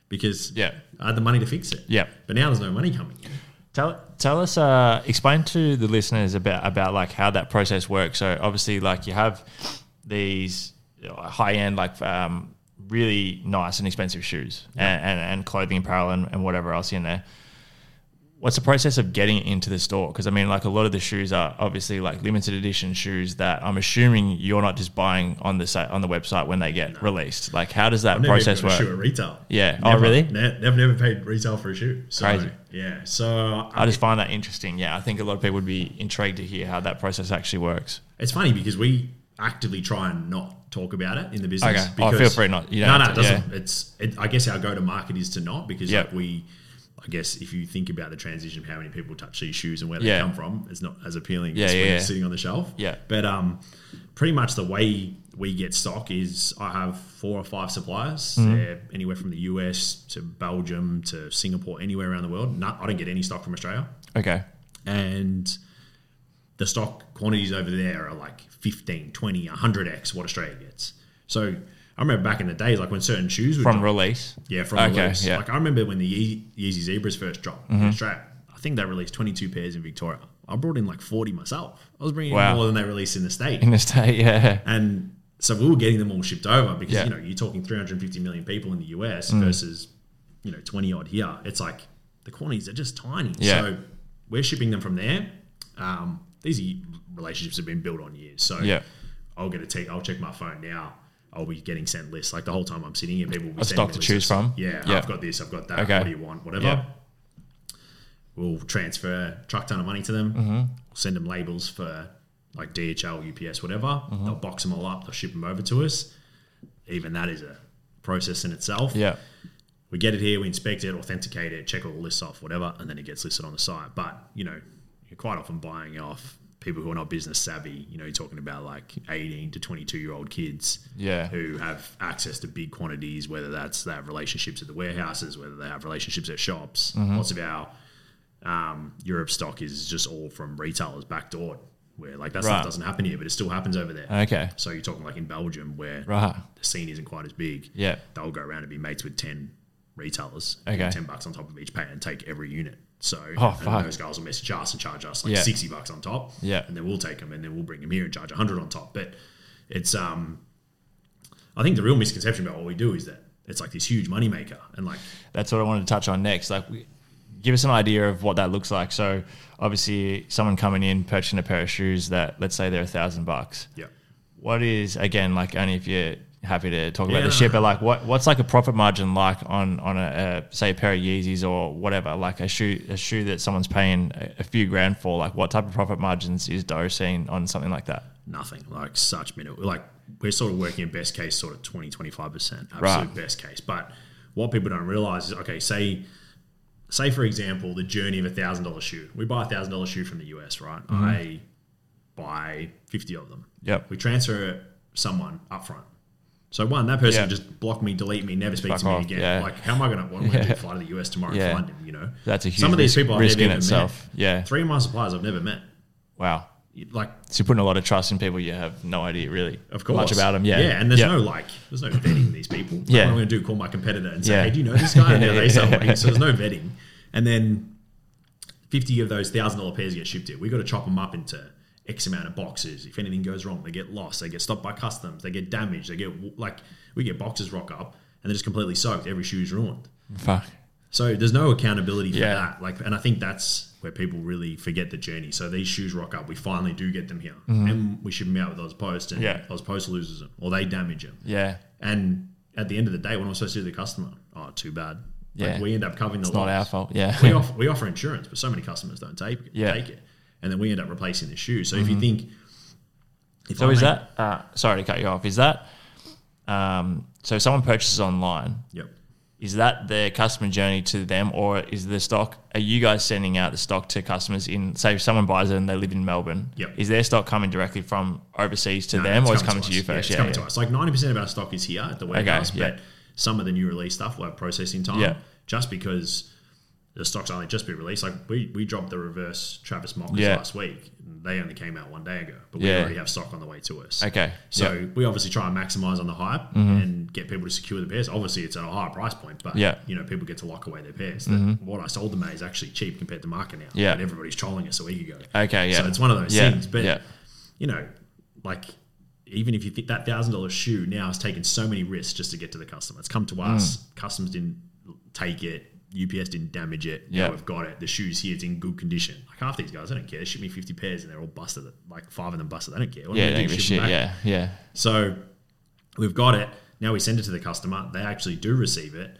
because Yeah. I had the money to fix it. Yep. But now there's no money coming in. Tell tell us, uh, explain to the listeners about about like how that process works. So obviously, like you have these high end, like um, really nice and expensive shoes and, and, and clothing, apparel, and, and whatever else in there. What's the process of getting it into the store? Because I mean, like a lot of the shoes are obviously like limited edition shoes that I'm assuming you're not just buying on the site on the website when they get released. Like, how does that never process even got a work? shoe at retail. Yeah. Oh, really? Ne- Never, never paid retail for a shoe. So, Crazy. Yeah. So I just find that interesting. Yeah, I think a lot of people would be intrigued to hear how that process actually works. it's funny because we actively try and not talk about it in the business. Okay. Oh, Because, feel free not- no, no, it doesn't. It's. It, I guess our go to market is to not because Yep. like we. I guess if you think about the transition of how many people touch these shoes and where they Yeah. come from, it's not as appealing Yeah, as yeah, when yeah. sitting on the shelf. Yeah. But um, pretty much the way we get stock is I have four or five suppliers. Mm-hmm. They're anywhere from the US to Belgium to Singapore, anywhere around the world. Not, I don't get any stock from Australia. Okay. And the stock quantities over there are like 15, 20, 100x what Australia gets. So I remember back in the days, like when certain shoes would From drop- release. yeah, from Okay, release. yeah. Mm-hmm. Like I remember when the Ye- Yeezy Zebras first dropped in Australia. I think they released 22 pairs in Victoria. I brought in like 40 myself. I was bringing Wow. in more than they released in the state. In the state, yeah. And so we were getting them all shipped over because Yeah. Mm. you know you're talking 350 million people in the US versus you know 20 odd here. It's like the quantities are just tiny. Yeah. So we're shipping them from there. Um, these relationships have been built on years. So Yeah. I'll get a take. I'll check my phone now. I'll be getting sent lists like the whole time I'm sitting here. People will be sending stock to choose from? Yeah, Yeah. I've got this. I've got that. Okay. What do you want? Whatever. Yeah. We'll transfer a truck ton of money to them. Mm-hmm. We'll send them labels for like DHL, UPS, whatever. Mm-hmm. They'll box them all up. They'll ship them over to us. Even that is a process in itself. Yeah. We get it here, we inspect it, authenticate it, check all the lists off, whatever, and then it gets listed on the site. But you know, you're quite often buying off people who are not business savvy. You know, you're talking about like 18 to 22 year old kids Yeah. who have access to big quantities, whether that's they have relationships at the warehouses, whether they have relationships at shops. Mm-hmm. Lots of our um, Europe stock is just all from retailers backdoored, where like that Right. stuff doesn't happen here, but it still happens over there. Okay. So you're talking like in Belgium, where Right. the scene isn't quite as big. Yeah. they'll go around and be mates with 10 retailers, Okay. 10 bucks on top of each pay and take every unit. So Oh, those guys will message us and charge us like Yeah. 60 bucks on top. Yeah. And then we'll take them and then we'll bring them here and charge 100 on top. But it's, um, I think the real misconception about what we do is that it's like this huge moneymaker. And like, That's what I wanted to touch on next. Like, we- give us an idea of what that looks like. So, obviously, someone coming in purchasing a pair of shoes that, let's say, they're a thousand bucks. yeah. What is again like? Only if you're happy to talk Yeah, about the no. but Like, what what's like a profit margin like on on a, a say a pair of Yeezys or whatever? Like a shoe a shoe that someone's paying a, few grand for. Like, what type of profit margins is Dough seeing on something like that? Nothing like such minimal. Like we're sort of working in best case, sort of 20, 25%, absolute Right. best case. But what people don't realize is, okay, say, say for example, the journey of a thousand dollar shoe. We buy a thousand dollar shoe from the US, right? I buy 50 of them. Mm-hmm. Yep. We transfer someone up front. So one, that person Yeah. just block me, delete me, never speak Fuck to me off, again. yeah. Like, how am I going to? What am I going to? Fly to the US tomorrow Yeah. and find him? You know, That's a huge Some of these risk- people I've risk never in even itself. Met. Yeah. three of my suppliers I've never met. Wow. Like So you're putting a lot of trust in people you have no idea really Of course. much about them. Yeah. Yeah, and there's Yeah. no like, there's no vetting these people. Like, Yeah. What I'm going to do, call my competitor and say, hey, do you know this guy? And they say, "Wait." so there's no vetting. And then 50 of those $1,000 pairs get shipped here. we got to chop them up into X amount of boxes. If anything goes wrong, they get lost. They get stopped by customs. They get damaged. They get, like, we get boxes rock up and they're just completely soaked. Every shoe's ruined. Fuck. So there's no accountability for Yeah. that. Like, and I think that's where people really forget the journey. So these shoes rock up. We finally do get them here, and we ship them out with Oz Post, and Mm-hmm. Yeah. Oz Post loses them or they damage them. Yeah. And at the end of the day, what am I supposed to do to the customer? Oh, too bad. Yeah. Like we end up covering the It's not our loss. fault. Yeah. We offer, we offer insurance, but so many customers don't take it. Yeah. Mm-hmm. Take it, and then we end up replacing the shoe. So if you think, if So I is make- that uh, sorry to cut you off? Is that um, so? Someone purchases online, Yep. is that their customer journey to them, or is the stock? Are you guys sending out the stock to customers in? Say, if someone buys it and they live in Melbourne, Yep. is their stock coming directly from overseas to No, them, or it's coming coming to, you first? Yeah, Yeah, it's yeah, coming to us. Like ninety percent of our stock is here at the warehouse, okay, yeah. but some of the new release stuff will have processing time. Yeah. Just because the stock's only just been released. Like we, we dropped the reverse Travis Mochas Yeah. last week. They only came out one day ago, but we Yeah. already have stock on the way to us. Okay. So. Mm-hmm. we obviously try and maximize on the hype and get people to secure the pairs. Obviously, it's at a higher price point, but Yeah. Mm-hmm. you know people get to lock away their pairs. That What I sold them at is actually cheap compared to market now. Yeah. but everybody's trolling us a week ago. Okay, yeah. So it's one of those Yeah, things. But yeah. you know, like even if you think that thousand dollar shoe now has taken so many risks just to get to the customer. It's come to us. Mm. Customs didn't take it. UPS didn't damage it. Yeah. We've got it. The shoe's here. It's in good condition. Like half these guys, I don't care. They ship me 50 pairs and they're all busted. Like five of them busted. I don't care. What yeah, do? Ship shit. back? Yeah, yeah, So we've got it. Now we send it to the customer. They actually do receive it.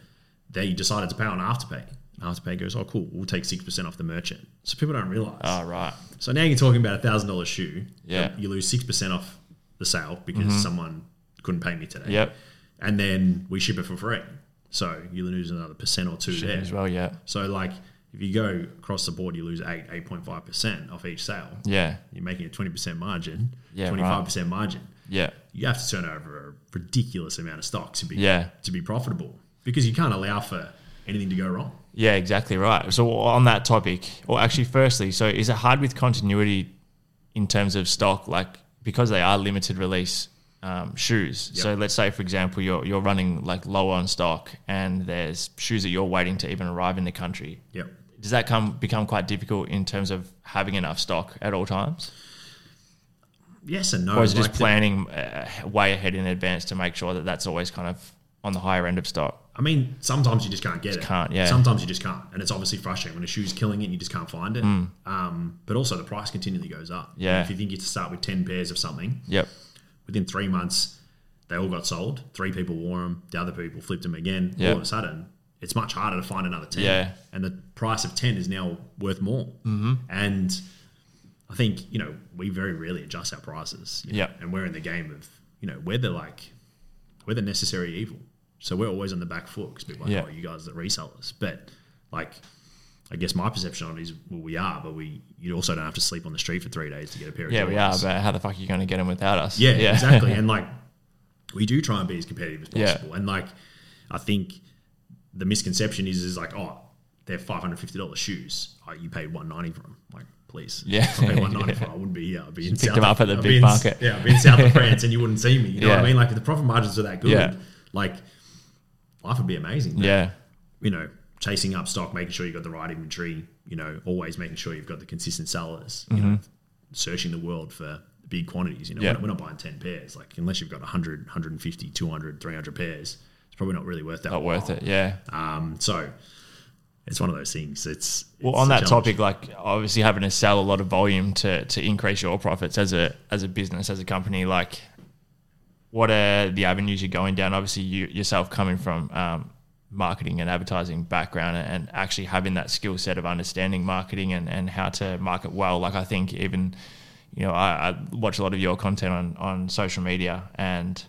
They decided to pay on afterpay. Afterpay goes, oh, cool. We'll take 6% off the merchant. So people don't realize. Oh, right. So now you're talking about a thousand dollar shoe. Yeah. You lose six percent off the sale because someone couldn't pay me today. Mm-hmm. Yep. And then we ship it for free. So you lose another percent or two there. As well, yeah, So like if you go across the board, you lose eight, eight point five percent off each sale. yeah, You're making a twenty percent margin. Yeah, Twenty five percent margin. yeah, You have to turn over a ridiculous amount of stock to be Yeah. to be profitable. Because you can't allow for anything to go wrong. yeah. Exactly right. So on that topic, or actually, firstly, so is it hard with continuity in terms of stock, like because they are limited release um, shoes? Yep. So let's say, for example, you're you're running like low on stock, and there's shoes that you're waiting to even arrive in the country. Yep. Does that come become quite difficult in terms of having enough stock at all times, Yes and no. or is it Like just planning uh, way ahead in advance to make sure that that's always kind of on the higher end of stock? I mean, sometimes you just can't get it. can't, yeah. Sometimes you just can't, and it's obviously frustrating when a shoe's killing it and you just can't find it. Hmm. Um, but also the price continually goes up. Yeah. If you think you to start with ten pairs of something, Yep. Within three months, they all got sold. Three people wore them. The other people flipped them again. Yeah. All of a sudden, it's much harder to find another 10. Yeah. And the price of 10 is now worth more. Mm-hmm. And I think, you know, we very rarely adjust our prices. you know, Yeah. And we're in the game of, you know, we're the like, we're the necessary evil. So we're always on the back foot because people are like, Yeah. oh, you guys are the resellers. But like, I guess my perception on it is, well, we are, but we you also don't have to sleep on the street for three days to get a pair of shoes. Yeah, we are, but how the fuck are you going to get them without us? Yeah, exactly. And like, we do try and be as competitive as Yeah. possible. And like, I think the misconception is is like, oh, they're five hundred fifty dollars shoes. Oh, you paid one ninety for them. Like, please, Yeah. I paid one ninety for. them, I wouldn't be here. I'd be in picked South them up at the I'd big in- market. Yeah, I'd be in south of France, and you wouldn't see me. You know what I mean? Like, if the profit margins are that good, Yeah. like, life would be amazing. But, Yeah. you know, chasing up stock, making sure you've got the right inventory, you know, always making sure you've got the consistent sellers, you know, searching the world for big quantities. You know, Mm-hmm. Yeah. we're, not, we're not buying 10 pairs. Like, unless you've got 100, 150, 200, 300 pairs, it's probably not really worth that. Not worth it. Yeah. Um, so it's one of those things. It's, Well, on that challenge. topic, like obviously having to sell a lot of volume to to increase your profits as a as a business as a company, like what are the avenues you're going down? Obviously, you yourself coming from um, marketing and advertising background and actually having that skill set of understanding marketing and, and how to market well. Like I think even you know I, I watch a lot of your content on on social media and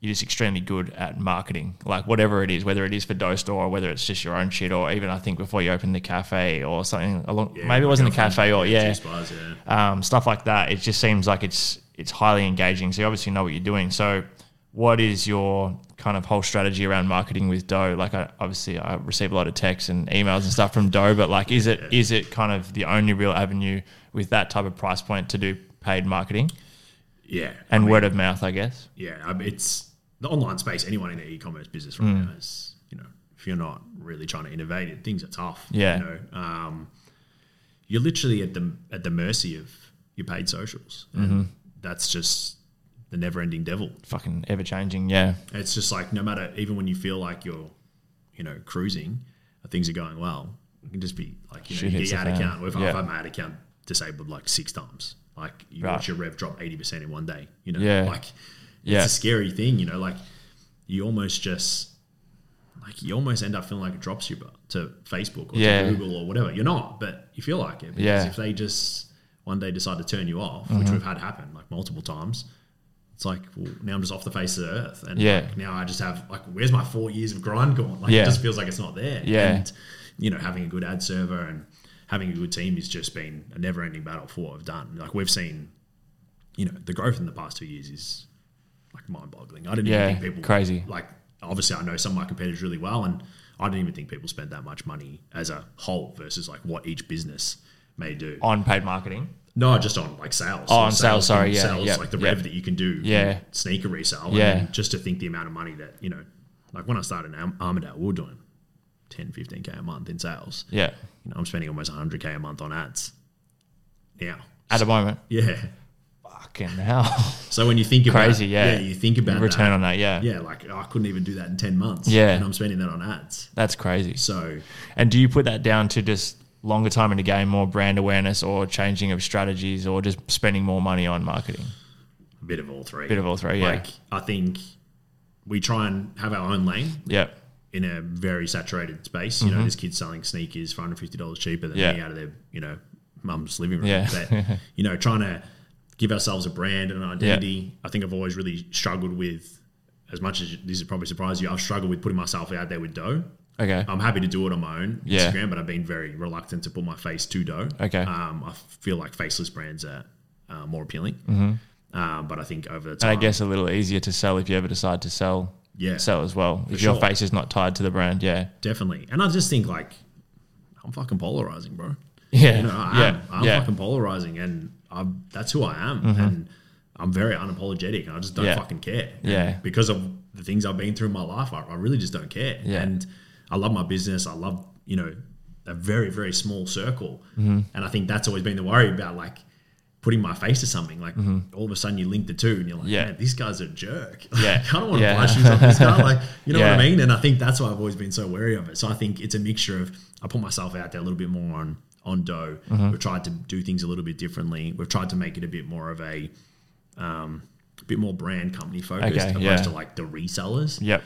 you're just extremely good at marketing, like whatever it is, whether it is for Store or whether it's just your own shit, or even I think before you opened the cafe or something along. Yeah, maybe it wasn't a girlfriend, cafe or yeah, bars, yeah. um, stuff like that. It just seems like it's it's highly engaging. So you obviously know what you're doing. So what is your kind of whole strategy around marketing with Dough? Like I, obviously I receive a lot of texts and emails and stuff from Dough, but like is it is it kind of the only real avenue with that type of price point to do paid marketing Yeah. and I mean, word of mouth? I guess. yeah, I mean, it's the online space. Anyone in the e-commerce business right Mm. now is, you know, if you're not really trying to innovate, it, things are tough. Yeah. you know, um, you're literally at the at the mercy of your paid socials, and Mm-hmm. that's just the never-ending devil. Fucking ever changing. Yeah. It's just like no matter, even when you feel like you're, you know, cruising, things are going well, it can just be like you know, Shit you get your the ad fan. account. We've, Yeah. I've had my ad account disabled like six times. Like you Right. watch your rev drop eighty percent in one day. You know, Yeah. like Yeah. it's a scary thing. You know, like you almost just like you almost end up feeling like a dropshipper to Facebook or Yeah. to Google or whatever. You're not, but you feel like it because Yeah. Mm-hmm. if they just one day decide to turn you off, which we've had happen like multiple times. It's like, well, now I'm just off the face of the earth, and Yeah. like, now I just have like, where's my four years of grind gone? Like, Yeah. it just feels like it's not there. Yeah. and you know, having a good ad server and having a good team has just been a never-ending battle for what I've done. Like we've seen, you know, the growth in the past two years is like mind-boggling. I didn't Yeah, even think people crazy. Like, obviously, I know some of my competitors really well, and I didn't even think people spent that much money as a whole versus like what each business may do. On paid marketing. No, just on like sales. Oh, on sales, sorry, yeah, sales, yeah, like the yeah. rev that you can do. Yeah. sneaker resale. Yeah. just to think the amount of money that you know, like when I started in Arm- Armadale, we were doing 10, 15 k a month in sales. Yeah. You know, I'm spending almost 100 k a month on ads. Now, At the moment. yeah. Fucking hell. So when you think about Crazy, yeah. you think about Return that, on that, yeah. yeah, like oh, I couldn't even do that in 10 months. Yeah. and I'm spending that on ads. That's crazy. So And do you put that down to just longer time in the game, more brand awareness, or changing of strategies, or just spending more money on marketing? a bit of all three. Bit of all three, yeah. Like I think we try and have our own lane Yep. in a very saturated space. You know, there's kids selling sneakers for hundred fifty dollars cheaper than Mm-hmm. Yeah. me out of their you know mum's living room. Yeah. But you know, trying to give ourselves a brand and an identity. I think I've always really struggled with. As much as this is probably surprise you, I've struggled with putting myself out there with dough. Okay. I'm happy to do it on my own Yeah. Instagram, but I've been very reluctant to put my face to dough. Okay. Um, I feel like faceless brands are uh, more appealing. Mm-hmm. Um, but I think over the and time, I guess a little easier to sell if you ever decide to sell. Yeah. Sell as well. if your face is not tied to the brand. Yeah. definitely. And I just think like I'm fucking polarizing, bro. Yeah. You know, I yeah. am. I'm yeah. Mm-hmm. fucking polarizing, and I'm, that's who I am. And I'm very unapologetic, and I just don't Yeah. fucking care. And Yeah. because of the things I've been through in my life, I, I really just don't care. Yeah. And I love my business. I love you know a very very small circle, Mm-hmm. and I think that's always been the worry about like. Putting my face to something, like all of a sudden you link the two, and you're like, Mm-hmm. Yeah. "Man, this guy's a jerk." Yeah. I don't want to Yeah. buy shoes off this guy. Like, you know what I mean? And I think that's why I've always been so wary of it. So I think it's a mixture of I put myself out there a little bit more on on dough. Mm-hmm. We've tried to do things a little bit differently. We've tried to make it a bit more of a um, bit more brand company focused Okay, opposed yeah. to like the resellers. Yep.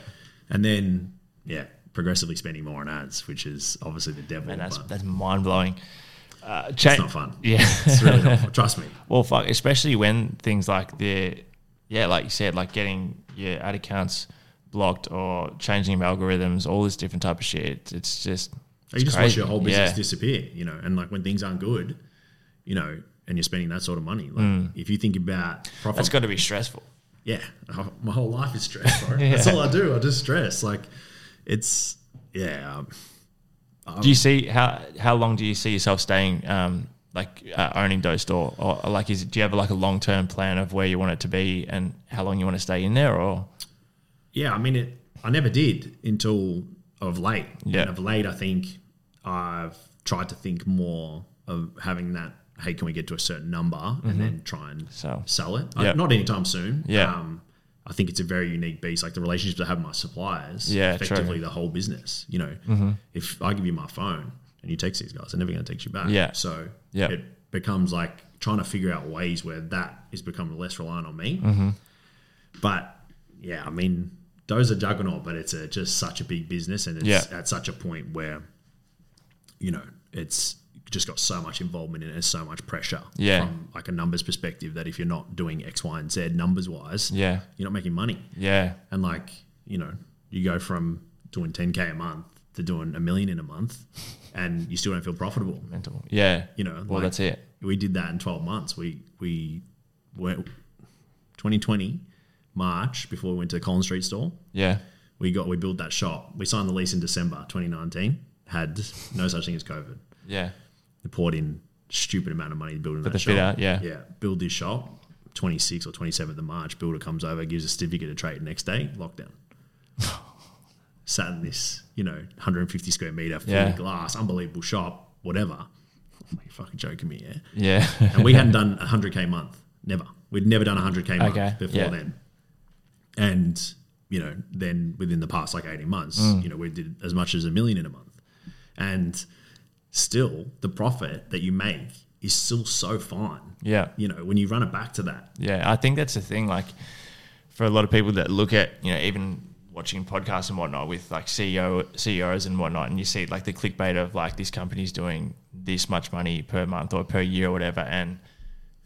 And then yeah, progressively spending more on ads, which is obviously the devil. And that's that's mind blowing. Uh, cha- it's not fun. Yeah. It's really not fun. Trust me. Well, fuck, especially when things like the, yeah, like you said, like getting your ad accounts blocked or changing algorithms, all this different type of shit. It's just, You it's just watch your whole business Yeah. disappear, you know, and like when things aren't good, you know, and you're spending that sort of money. Like if you think about profit, Mm. That's got to be stressful. yeah, my whole life is stress, bro. That's all I do. I just stress. Like it's yeah. Um, Do you see how how long do you see yourself staying, um, like uh, owning Store, or, or like is do you have like a long term plan of where you want it to be and how long you want to stay in there, or Yeah, I mean, it. I never did until of late. Yeah. And of late, I think I've tried to think more of having that. Hey, can we get to a certain number and then try and So- sell it? Yeah. not anytime soon. Yeah. Um, I think it's a very unique beast. Like the relationships I have with my suppliers. Yeah, true. Effectively, the whole business. You know, Mm-hmm. if I give you my phone and you text these guys, they're never going to text you back. Yeah. So Yeah. it becomes like trying to figure out ways where that is becoming less reliant on me. Mm-hmm. But yeah, I mean, those are juggernaut, but it's a, just such a big business, and it's Yeah. at such a point where, you know, it's just got so much involvement in it, and so much pressure Yeah. from like a numbers perspective that if you're not doing X, Y, and Z numbers wise, Yeah. you're not making money. yeah, And like, you know, you go from doing 10k a month to doing a million in a month, and you still don't feel profitable. mental, yeah, You know, well like, that's it, we did that in 12 months. We we went 2020 March before we went to the Collins Street store. yeah, We got we built that shop. We signed the lease in December 2019. Had no such thing as COVID. yeah, We poured in stupid amount of money to build that the shop. fit out, yeah. yeah. Build this shop. 26th or 27th of March, builder comes over, gives a certificate of trade. Next day, lockdown. Sat in this, you know, 150 square meter, fully Yeah. glass, unbelievable shop, whatever. You're fucking joking me, yeah? yeah, and we hadn't done a hundred k month. Never. We'd never done a hundred k month Okay, before yeah. then. And you know, then within the past like eighteen months, Mm. you know, we did as much as a million in a month, and still the profit that you make is still so fine. yeah. You know, when you run it back to that, Yeah, I think that's the thing. Like, for a lot of people that look at, you know, even watching podcasts and whatnot with like CEO CEOs and whatnot, and you see like the clickbait of like this company's doing this much money per month or per year or whatever, and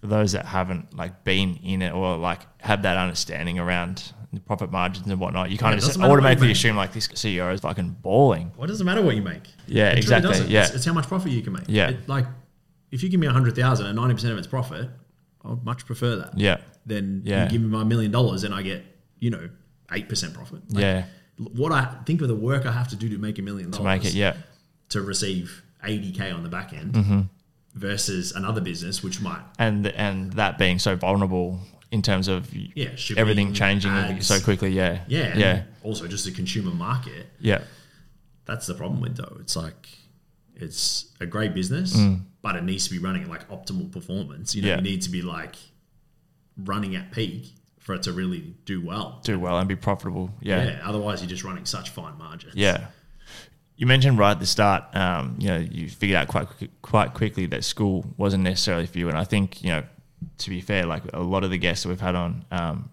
for those that haven't like been in it or like have that understanding around the profit margins and whatnot, you kind Yeah, of just doesn't matter what you automatically assume like this CEO is fucking balling. well, it doesn't matter what you make. Yeah, It exactly, yeah. It's, it's how much profit you can make. Yeah. It- like if you give me a hundred thousand and ninety percent of it's profit, I would much prefer that. Yeah, then Yeah. you give me my million dollars and I get, you know, eight percent profit. Like, yeah, What I think of the work I have to do to make a million to dollars make it, yeah, to receive eighty k on the back end Mm-hmm. Versus another business which might and and that being so vulnerable in terms of yeah shipping, everything changing ads. so quickly. Yeah, Yeah, yeah, Also, just the consumer market. yeah. That's the problem with Dough. It's like it's a great business, but it needs to be running at like optimal performance. You know, Mm. Yeah. you need to be like running at peak for it to really do well. do well and be profitable. Yeah. Yeah. Otherwise, you're just running such fine margins. Yeah. You mentioned right at the start, um, you know, you figured out quite quite quickly that school wasn't necessarily for you. And I think, you know, to be fair, like a lot of the guests that we've had on um,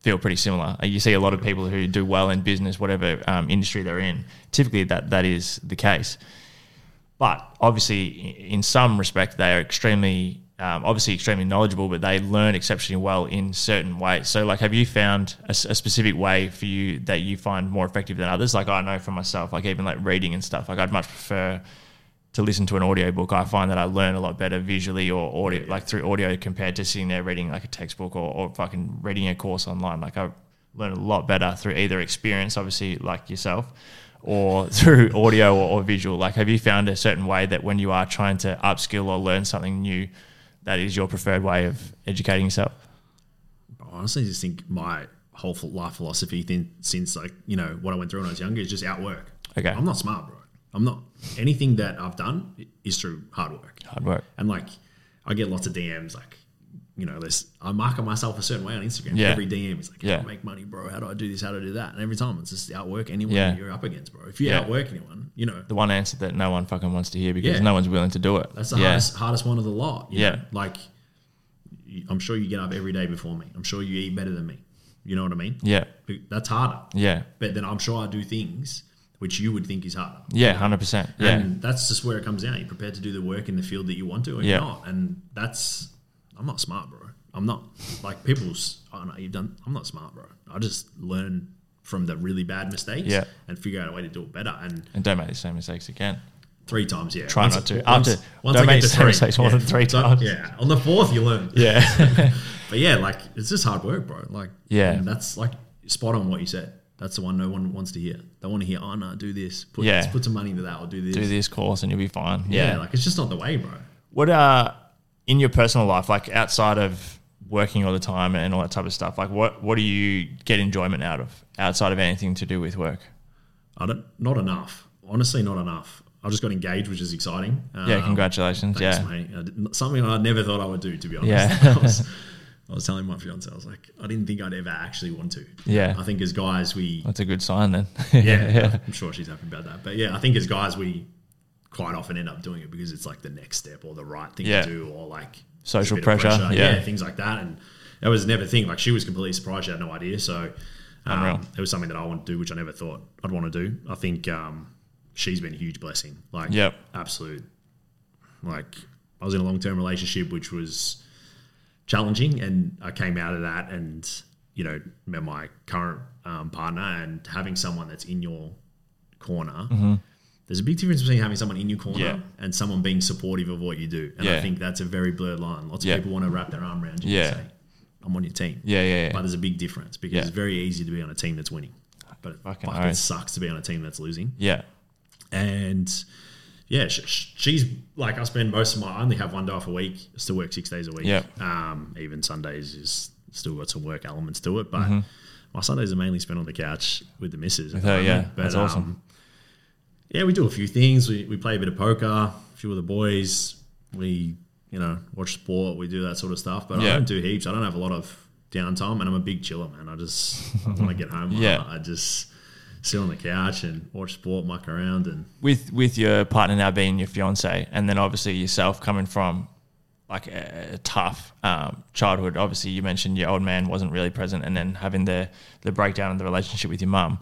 feel pretty similar. Uh, You see a lot of people who do well in business, whatever um, industry they're in. Typically, that that is the case. But obviously, in some respect, they are extremely, um, obviously extremely knowledgeable, but they learn exceptionally well in certain ways. So, like, have you found a specific way for you that you find more effective than others? Like, I know for myself, like even like reading and stuff, like I'd much prefer to listen to an audiobook. I find that I learn a lot better visually or audio, like through audio compared to sitting there reading like a textbook or, or fucking reading a course online. Like, I learn a lot better through either experience, obviously, like yourself, or through audio or, or visual? Like, have you found a certain way that when you are trying to upskill or learn something new, that is your preferred way of educating yourself? I honestly just think my whole life philosophy thin, since like you know what I went through when I was younger is just outwork. Okay. I'm not smart, bro. I'm not. Anything that I've done is through hard work. Hard work. And like, I get lots of DMs like, you know, this I market myself a certain way on Instagram. Yeah. Every DM is like, how Yeah. do I make money, bro? How do I do this? How do I do that? And every time it's just outwork anyone Yeah. you're up against, bro. If you Yeah. outwork anyone, you know, The one answer that no one fucking wants to hear because no one's willing to do it. that's the hardest hardest one of the lot. you Yeah. know? Like, I'm sure you get up every day before me. I'm sure you eat better than me. You know what I mean? Yeah. That's harder. Yeah. But then I'm sure I do things which you would think is harder. Yeah. Hundred percent. Yeah. And that's just where it comes down. You're prepared to do the work in the field that you want to, or Yeah. you're not. And that's I'm not smart, bro. I'm not like people's. I don't know. You've done. I'm not smart, bro. I just learn from the really bad mistakes Yeah. and figure out a way to do it better. And and don't make the same mistakes again. three times, yeah. Try Once- not to. Once, After- once don't I make the same three, mistakes more yeah. than three So- times. Yeah. On the fourth, you learn. Yeah. But yeah, like it's just hard work, bro. Like Yeah. that's like spot on what you said. That's the one no one wants to hear. They want to hear, oh no, do this. Put, Yeah. put some money into that or do this. Do this course and you'll be fine. Yeah. Yeah. like it's just not the way, bro. What uh in your personal life, like outside of working all the time and all that type of stuff, like what what do you get enjoyment out of outside of anything to do with work? I don't, not enough. Honestly, not enough. I just got engaged, which is exciting. Yeah, Um, congratulations. Thanks, yeah. mate. I did- something I never thought I would do, to be honest. Yeah. I, was, I was telling my fiance, I was like, I didn't think I'd ever actually want to. Yeah. I think as guys, we, That's a good sign then. yeah, yeah, I'm sure she's happy about that. But yeah, I think as guys, we quite often end up doing it because it's like the next step or the right thing Yeah. to do or like Social there's a bit of pressure, yeah. things like that. And that was never a thing. Like she was completely surprised; she had no idea. So um, it was something that I want to do, which I never thought I'd want to do. I think um, she's been a huge blessing. Like, Yep. absolute. Like, I was in a long term relationship, which was challenging, and I came out of that, and you know, met my current um, partner, and having someone that's in your corner. There's a big difference between having someone in your corner. Yeah. and someone being supportive of what you do, and I think that's a very blurred line. Lots of Yeah. people want to wrap their arm around you Yeah. and say, "I'm on your team." Yeah, yeah, yeah. But there's a big difference because Yeah. it's very easy to be on a team that's winning, but it Fucking fucking oath. sucks to be on a team that's losing. Yeah. And yeah, sh- sh- she's like I spend most of my. I only have one day off a week. I still work six days a week. Yeah. Um, even Sundays is still got some work elements to it, but Mm-hmm. my Sundays are mainly spent on the couch with the missus. With her, yeah. moment. That's awesome. Yeah, we do a few things. We, we play a bit of poker, a few of the boys. We, you know, watch sport. We do that sort of stuff. But Yeah. I don't do heaps. I don't have a lot of downtime, and I'm a big chiller, man. I just when I get home, Yeah. I, I just sit on the couch and watch sport, muck around, and With with your partner now being your fiance, and then obviously yourself coming from like a, a tough um, childhood. Obviously, you mentioned your old man wasn't really present, and then having the the breakdown in the relationship with your mum.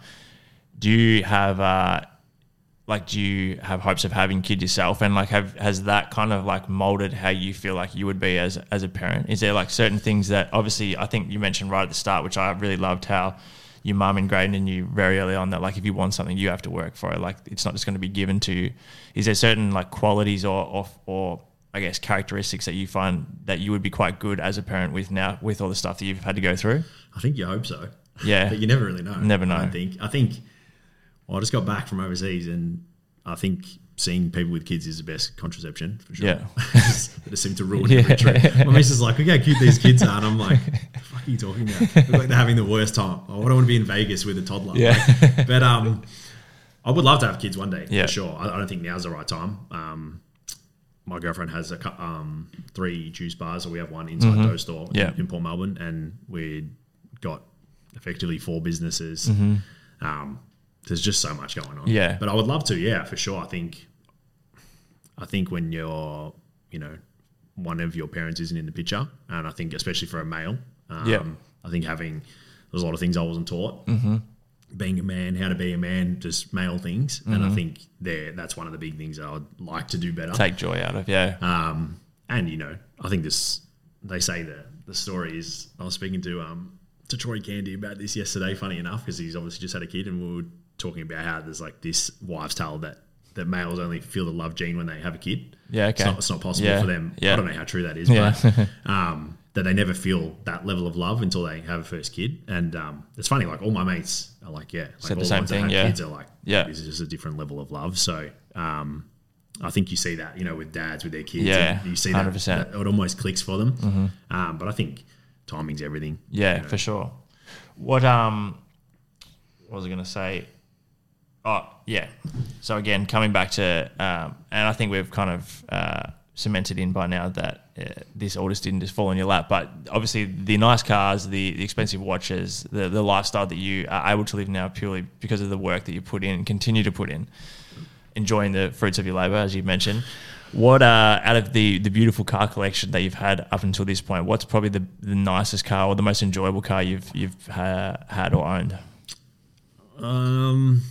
Do you have uh, like do you have hopes of having kids yourself, and like have has that kind of like molded how you feel like you would be as as a parent? Is there like certain things that obviously I think you mentioned right at the start, which I really loved how your mum ingrained in you very early on that like if you want something you have to work for it like it's not just going to be given to you is there certain like qualities or, or or I guess characteristics that you find that you would be quite good as a parent with now with all the stuff that you've had to go through I think you hope so. Yeah. but you never really know. Never know. I think. I think. Well, I just got back from overseas, and I think seeing people with kids is the best contraception for sure. Yeah. they just seem to ruin every trip. My missus is like, "Look how cute these kids are," and I'm like, "The fuck are you talking about?" Look like they're having the worst time. Oh, I don't want to be in Vegas with a toddler. Yeah. but um, I would love to have kids one day Yeah. for sure. I, I don't think now's the right time. Um, my girlfriend has a um, three juice bars, or we have one inside Dough store Mm-hmm. Yeah. in, in Port Melbourne, and we got effectively four businesses. Um, there's just so much going on. Mm-hmm. Yeah. but I would love to. Yeah, for sure. I think, I think when you're, you know, one of your parents isn't in the picture, and I think especially for a male, um, Yeah. I think having there's a lot of things I wasn't taught. Mm-hmm. Being a man, how to be a man, just male things, and Mm-hmm. I think there that's one of the big things that I'd like to do better. take joy out of yeah Um, and you know, I think this they say the the story is I was speaking to um to Troy Candy about this yesterday. Funny enough, because he's obviously just had a kid, and we were talking about how there's like this wives' tale that that males only feel the love gene when they have a kid. Yeah, It's okay. not, it's not possible Yeah, for them. yeah. I don't know how true that is, Yeah. but um, that they never feel that level of love until they have a first kid. And um, it's funny, like all my mates are like, yeah, like Said the all same ones that thing, have yeah. Kids are like, Yeah. this is just a different level of love. So. Um, I think you see that, you know, with dads with their kids. Yeah, you see that, 100%. that it almost clicks for them. Um, but I think timing's everything. Yeah, for sure. What um, what was I going to say? Oh, yeah. So again, coming back to, um, and I think we've kind of uh, cemented in by now that uh, this all just didn't just fall in your lap. But obviously, the nice cars, the, the expensive watches, the the lifestyle that you are able to live now purely because of the work that you put in and continue to put in, enjoying the fruits of your labor, as you mentioned. What uh, out of the the beautiful car collection that you've had up until this point, what's probably the, the nicest car or the most enjoyable car you've you've uh, had or owned? Um,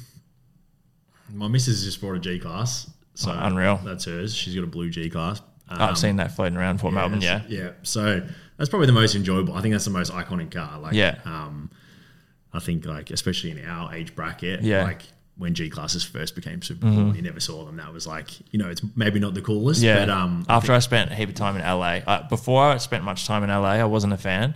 my missus just bought a G class, so Oh, unreal. That's hers. She's got a blue G class. Um, I've seen that floating around Port Melbourne. Yeah, yeah. So that's probably the most enjoyable. I think that's the most iconic car. Like, Yeah. Um, I think like especially in our age bracket, Yeah. Mm-hmm. like when G classes first became super cool, you never saw them. That was like, you know, it's maybe not the coolest, yeah. but um, I after I spent a heap of time in LA, uh, before I spent much time in LA, I wasn't a fan.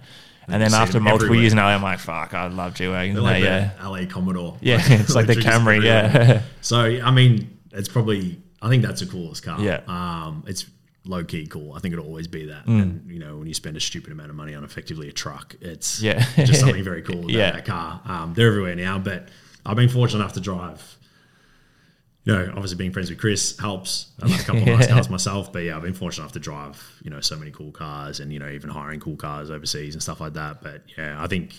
And then after multiple everywhere. years in LA, I'm like, fuck, I love G. They're like yeah, LA Commodore. yeah, it's like the Camry. Yeah, So I mean, it's probably I think that's the coolest car. Yeah. Um, it's low key cool. I think it'll always be Mm. that. And you know, when you spend a stupid amount of money on effectively a truck, it's Yeah. just something very cool about Yeah. that car. Um, they're everywhere now, but I've been fortunate enough to drive. You know, obviously being friends with Chris helps. I've had a couple of nice cars myself, but yeah, I've been fortunate enough to drive, you know, so many cool cars and, you know, even hiring cool cars overseas and stuff like that. But yeah, I think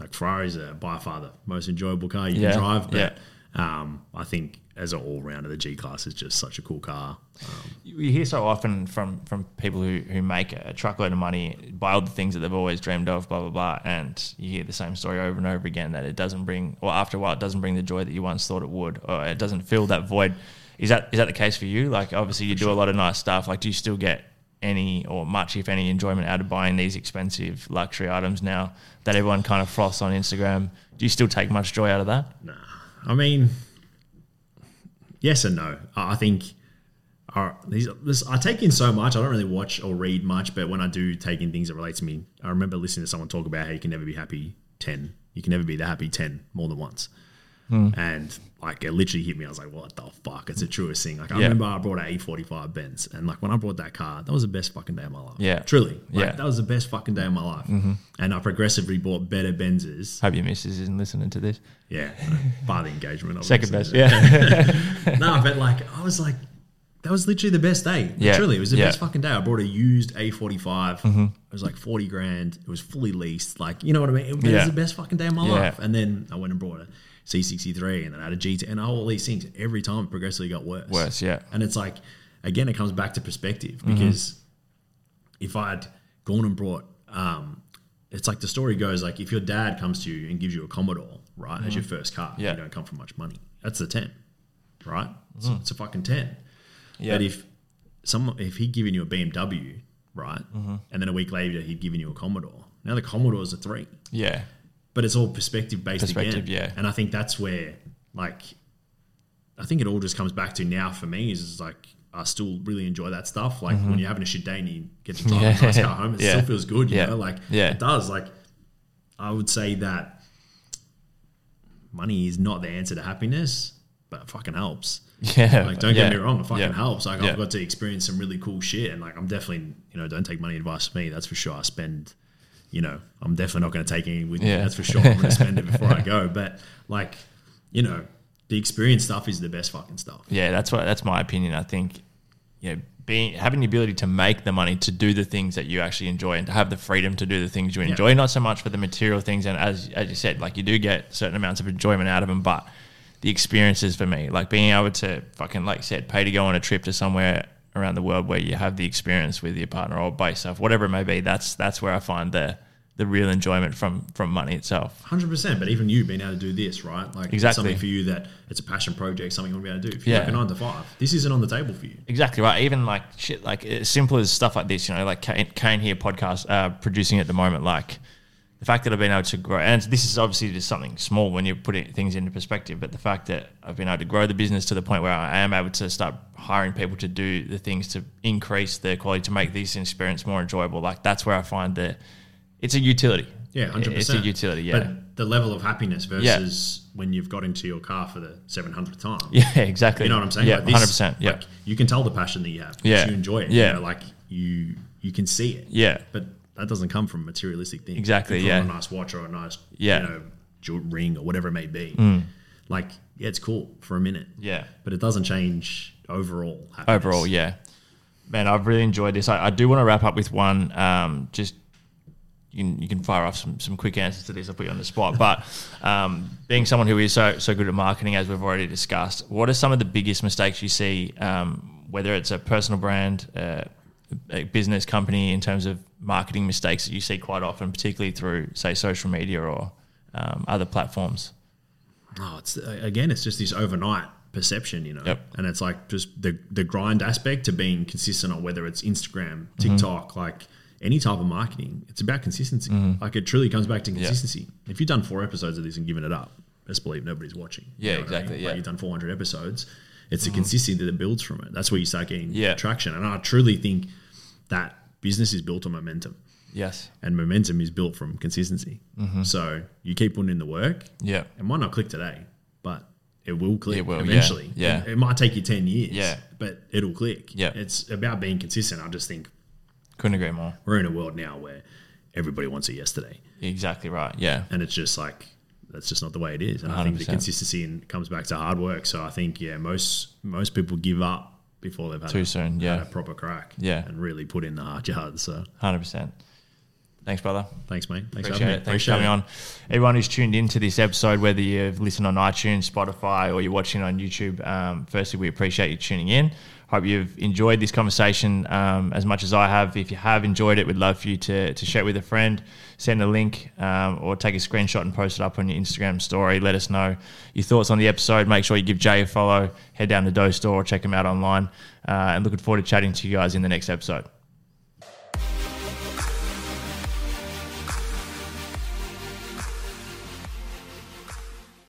like Ferrari's are by far the most enjoyable car you Yeah, can drive. But yeah. Um, I think as an all rounder, the G class is just such a cool car. Um, you hear so often from from people who, who make a truckload of money, buy all the things that they've always dreamed of, blah blah blah, and you hear the same story over and over again that it doesn't bring, or after a while, it doesn't bring the joy that you once thought it would, or it doesn't fill that void. Is that is that the case for you? Like, obviously, you do a lot of nice stuff. Like, do you still get any or much, if any, enjoyment out of buying these expensive luxury items now that everyone kind of froths on Instagram? Do you still take much joy out of that? Nah, I mean, yes and no. I think uh, these, this, I take in so much. I don't really watch or read much, but when I do take in things that relate to me, I remember listening to someone talk about how you can never be happy ten. You can never be the happy ten more than once. Hmm. And like it literally hit me. I was like, "What the fuck?" It's the truest thing. Like I Yeah. remember I brought an A45 Benz, and like when I brought that car, that was the best fucking day of my life. Yeah. truly. Like, Yeah. Mm-hmm. that was the best fucking day of my life. And I progressively bought better Benzes. Hope your missus isn't listening to this. Yeah, bar the engagement. Second best, yeah. no, but like I was like, that was literally the best day. Yeah. Truly, it was the Yeah. best fucking day. I brought a used A45. Mm-hmm. It was like 40 grand. It was fully leased. Like, you know what I mean? It was Yeah. the best fucking day of my life. And then I went and brought a C63 and then I had a GT and all these things. Every time it progressively got worse. Worse, yeah. And it's like, again, it comes back to perspective Mm-hmm. because if I'd gone and brought, um, it's like the story goes like if your dad comes to you and gives you a Commodore, right, as your first car, Mm-hmm. Yeah. Mm. you don't come from much money. That's the 10, right? It's, it's a fucking 10. Yeah. But if someone, if he'd given you a BMW, right, Mm-hmm. and then a week later he'd given you a Commodore, now the Commodore is a three. yeah. But it's all perspective based Perspective, again. yeah. And I think that's where, like, I think it all just comes back to now for me is, like I still really enjoy that stuff. Like when you're having a shit day and you get to drive Mm-hmm. Yeah. a nice car home, it Yeah. still feels good. You Yeah. know, like Yeah. it does. Like I would say that money is not the answer to happiness, but it fucking helps. Yeah. Like, don't get me wrong, it fucking helps. Like. I've got to experience some really cool shit, and like, I'm definitely, you know, don't take money advice from me. That's for sure. I spend, you know, I'm definitely not going to take any with me. Yeah. That's for sure. I'm going to spend it before I go. But like, you know, the experience stuff is the best fucking stuff. Yeah, that's what that's my opinion. I think you know, being having the ability to make the money to do the things that you actually enjoy and to have the freedom to do the things you enjoy, not so much for the material things. And as as you said, like you do get certain amounts of enjoyment out of them, but the experiences for me, like being able to fucking like said, pay to go on a trip to somewhere around the world where you have the experience with your partner or by yourself, whatever it may be. That's that's where I find the the real enjoyment from from money itself. Hundred percent. But even you being able to do this, right? Like Exactly. something for you that it's a passion project, something you want to be able to do. If you're Yeah. a nine to five, this isn't on the table for you. Exactly right. Even like shit, like as simple as stuff like this, you know, like Kane, here podcast uh, producing at the moment, like the fact that I've been able to grow, and this is obviously just something small when you're putting things into perspective, but the fact that I've been able to grow the business to the point where I am able to start hiring people to do the things to increase the quality, to make this experience more enjoyable, like that's where I find that it's a utility. Yeah, hundred percent. It's a utility, yeah. But the level of happiness versus when you've got into your car for the seven hundredth time. yeah, exactly. You know what I'm saying? Yeah, Like this- hundred percent. Yeah, Like you can tell the passion that you have. Yeah. You enjoy it. Yeah. You know, like you you can see it. yeah, But that doesn't come from materialistic things. Exactly, You yeah. a nice watch or a nice Yeah. Mm. you know jewel ring or whatever it may be. Like yeah, it's cool for a minute. yeah. But it doesn't change overall. Happiness. overall, yeah. Man, I've really enjoyed this. I, I do want to wrap up with one. Um, just you can you can fire off some, some quick answers to this. I'll put you on the spot. But um, being someone who is so so good at marketing, as we've already discussed, what are some of the biggest mistakes you see um, whether it's a personal brand, uh, a business company, in terms of marketing mistakes that you see quite often, particularly through, say, social media or um, other platforms? Oh, it's again, it's just this overnight perception, you know. Yep. And it's like just the the grind aspect to being consistent on whether it's Instagram, TikTok, like any type of marketing. It's about consistency. Like it truly comes back to consistency. If you've done four episodes of this and given it up, best believe nobody's watching. Yeah, what I exactly, Like yeah. you've done 400 episodes. It's the consistency that builds from it. That's where you start getting Yeah. traction. And I truly think that business is built on momentum Yes. and momentum is built from consistency. Mm-hmm. So you keep putting in the work. Yeah. It might not click today, but it will click It will, yeah, eventually. yeah. It, it might take you 10 years, Yeah. but it'll click. Yeah. It's about being consistent. I just think Couldn't agree more. we're in a world now where everybody wants it yesterday. Exactly right. Yeah. And it's just like, that's just not the way it is. And I think the consistency and comes back to hard work. So I think, yeah, most most people give up before they've had Too a, soon, yeah. a proper crack. Yeah. And really put in the hard yards. So Hundred percent. Thanks, brother. thanks, mate. Thanks for Appreciate having me. Thanks for coming on. Everyone who's tuned into this episode, whether you've listened on iTunes, Spotify, or you're watching on YouTube, um, firstly, we appreciate you tuning in. Hope you've enjoyed this conversation um, as much as I have. If you have enjoyed it, we'd love for you to, to share it with a friend, send a link, um, or take a screenshot and post it up on your Instagram story. Let us know your thoughts on the episode. Make sure you give Jay a follow. Head down to Dough Store, check him out online. Uh, and looking forward to chatting to you guys in the next episode.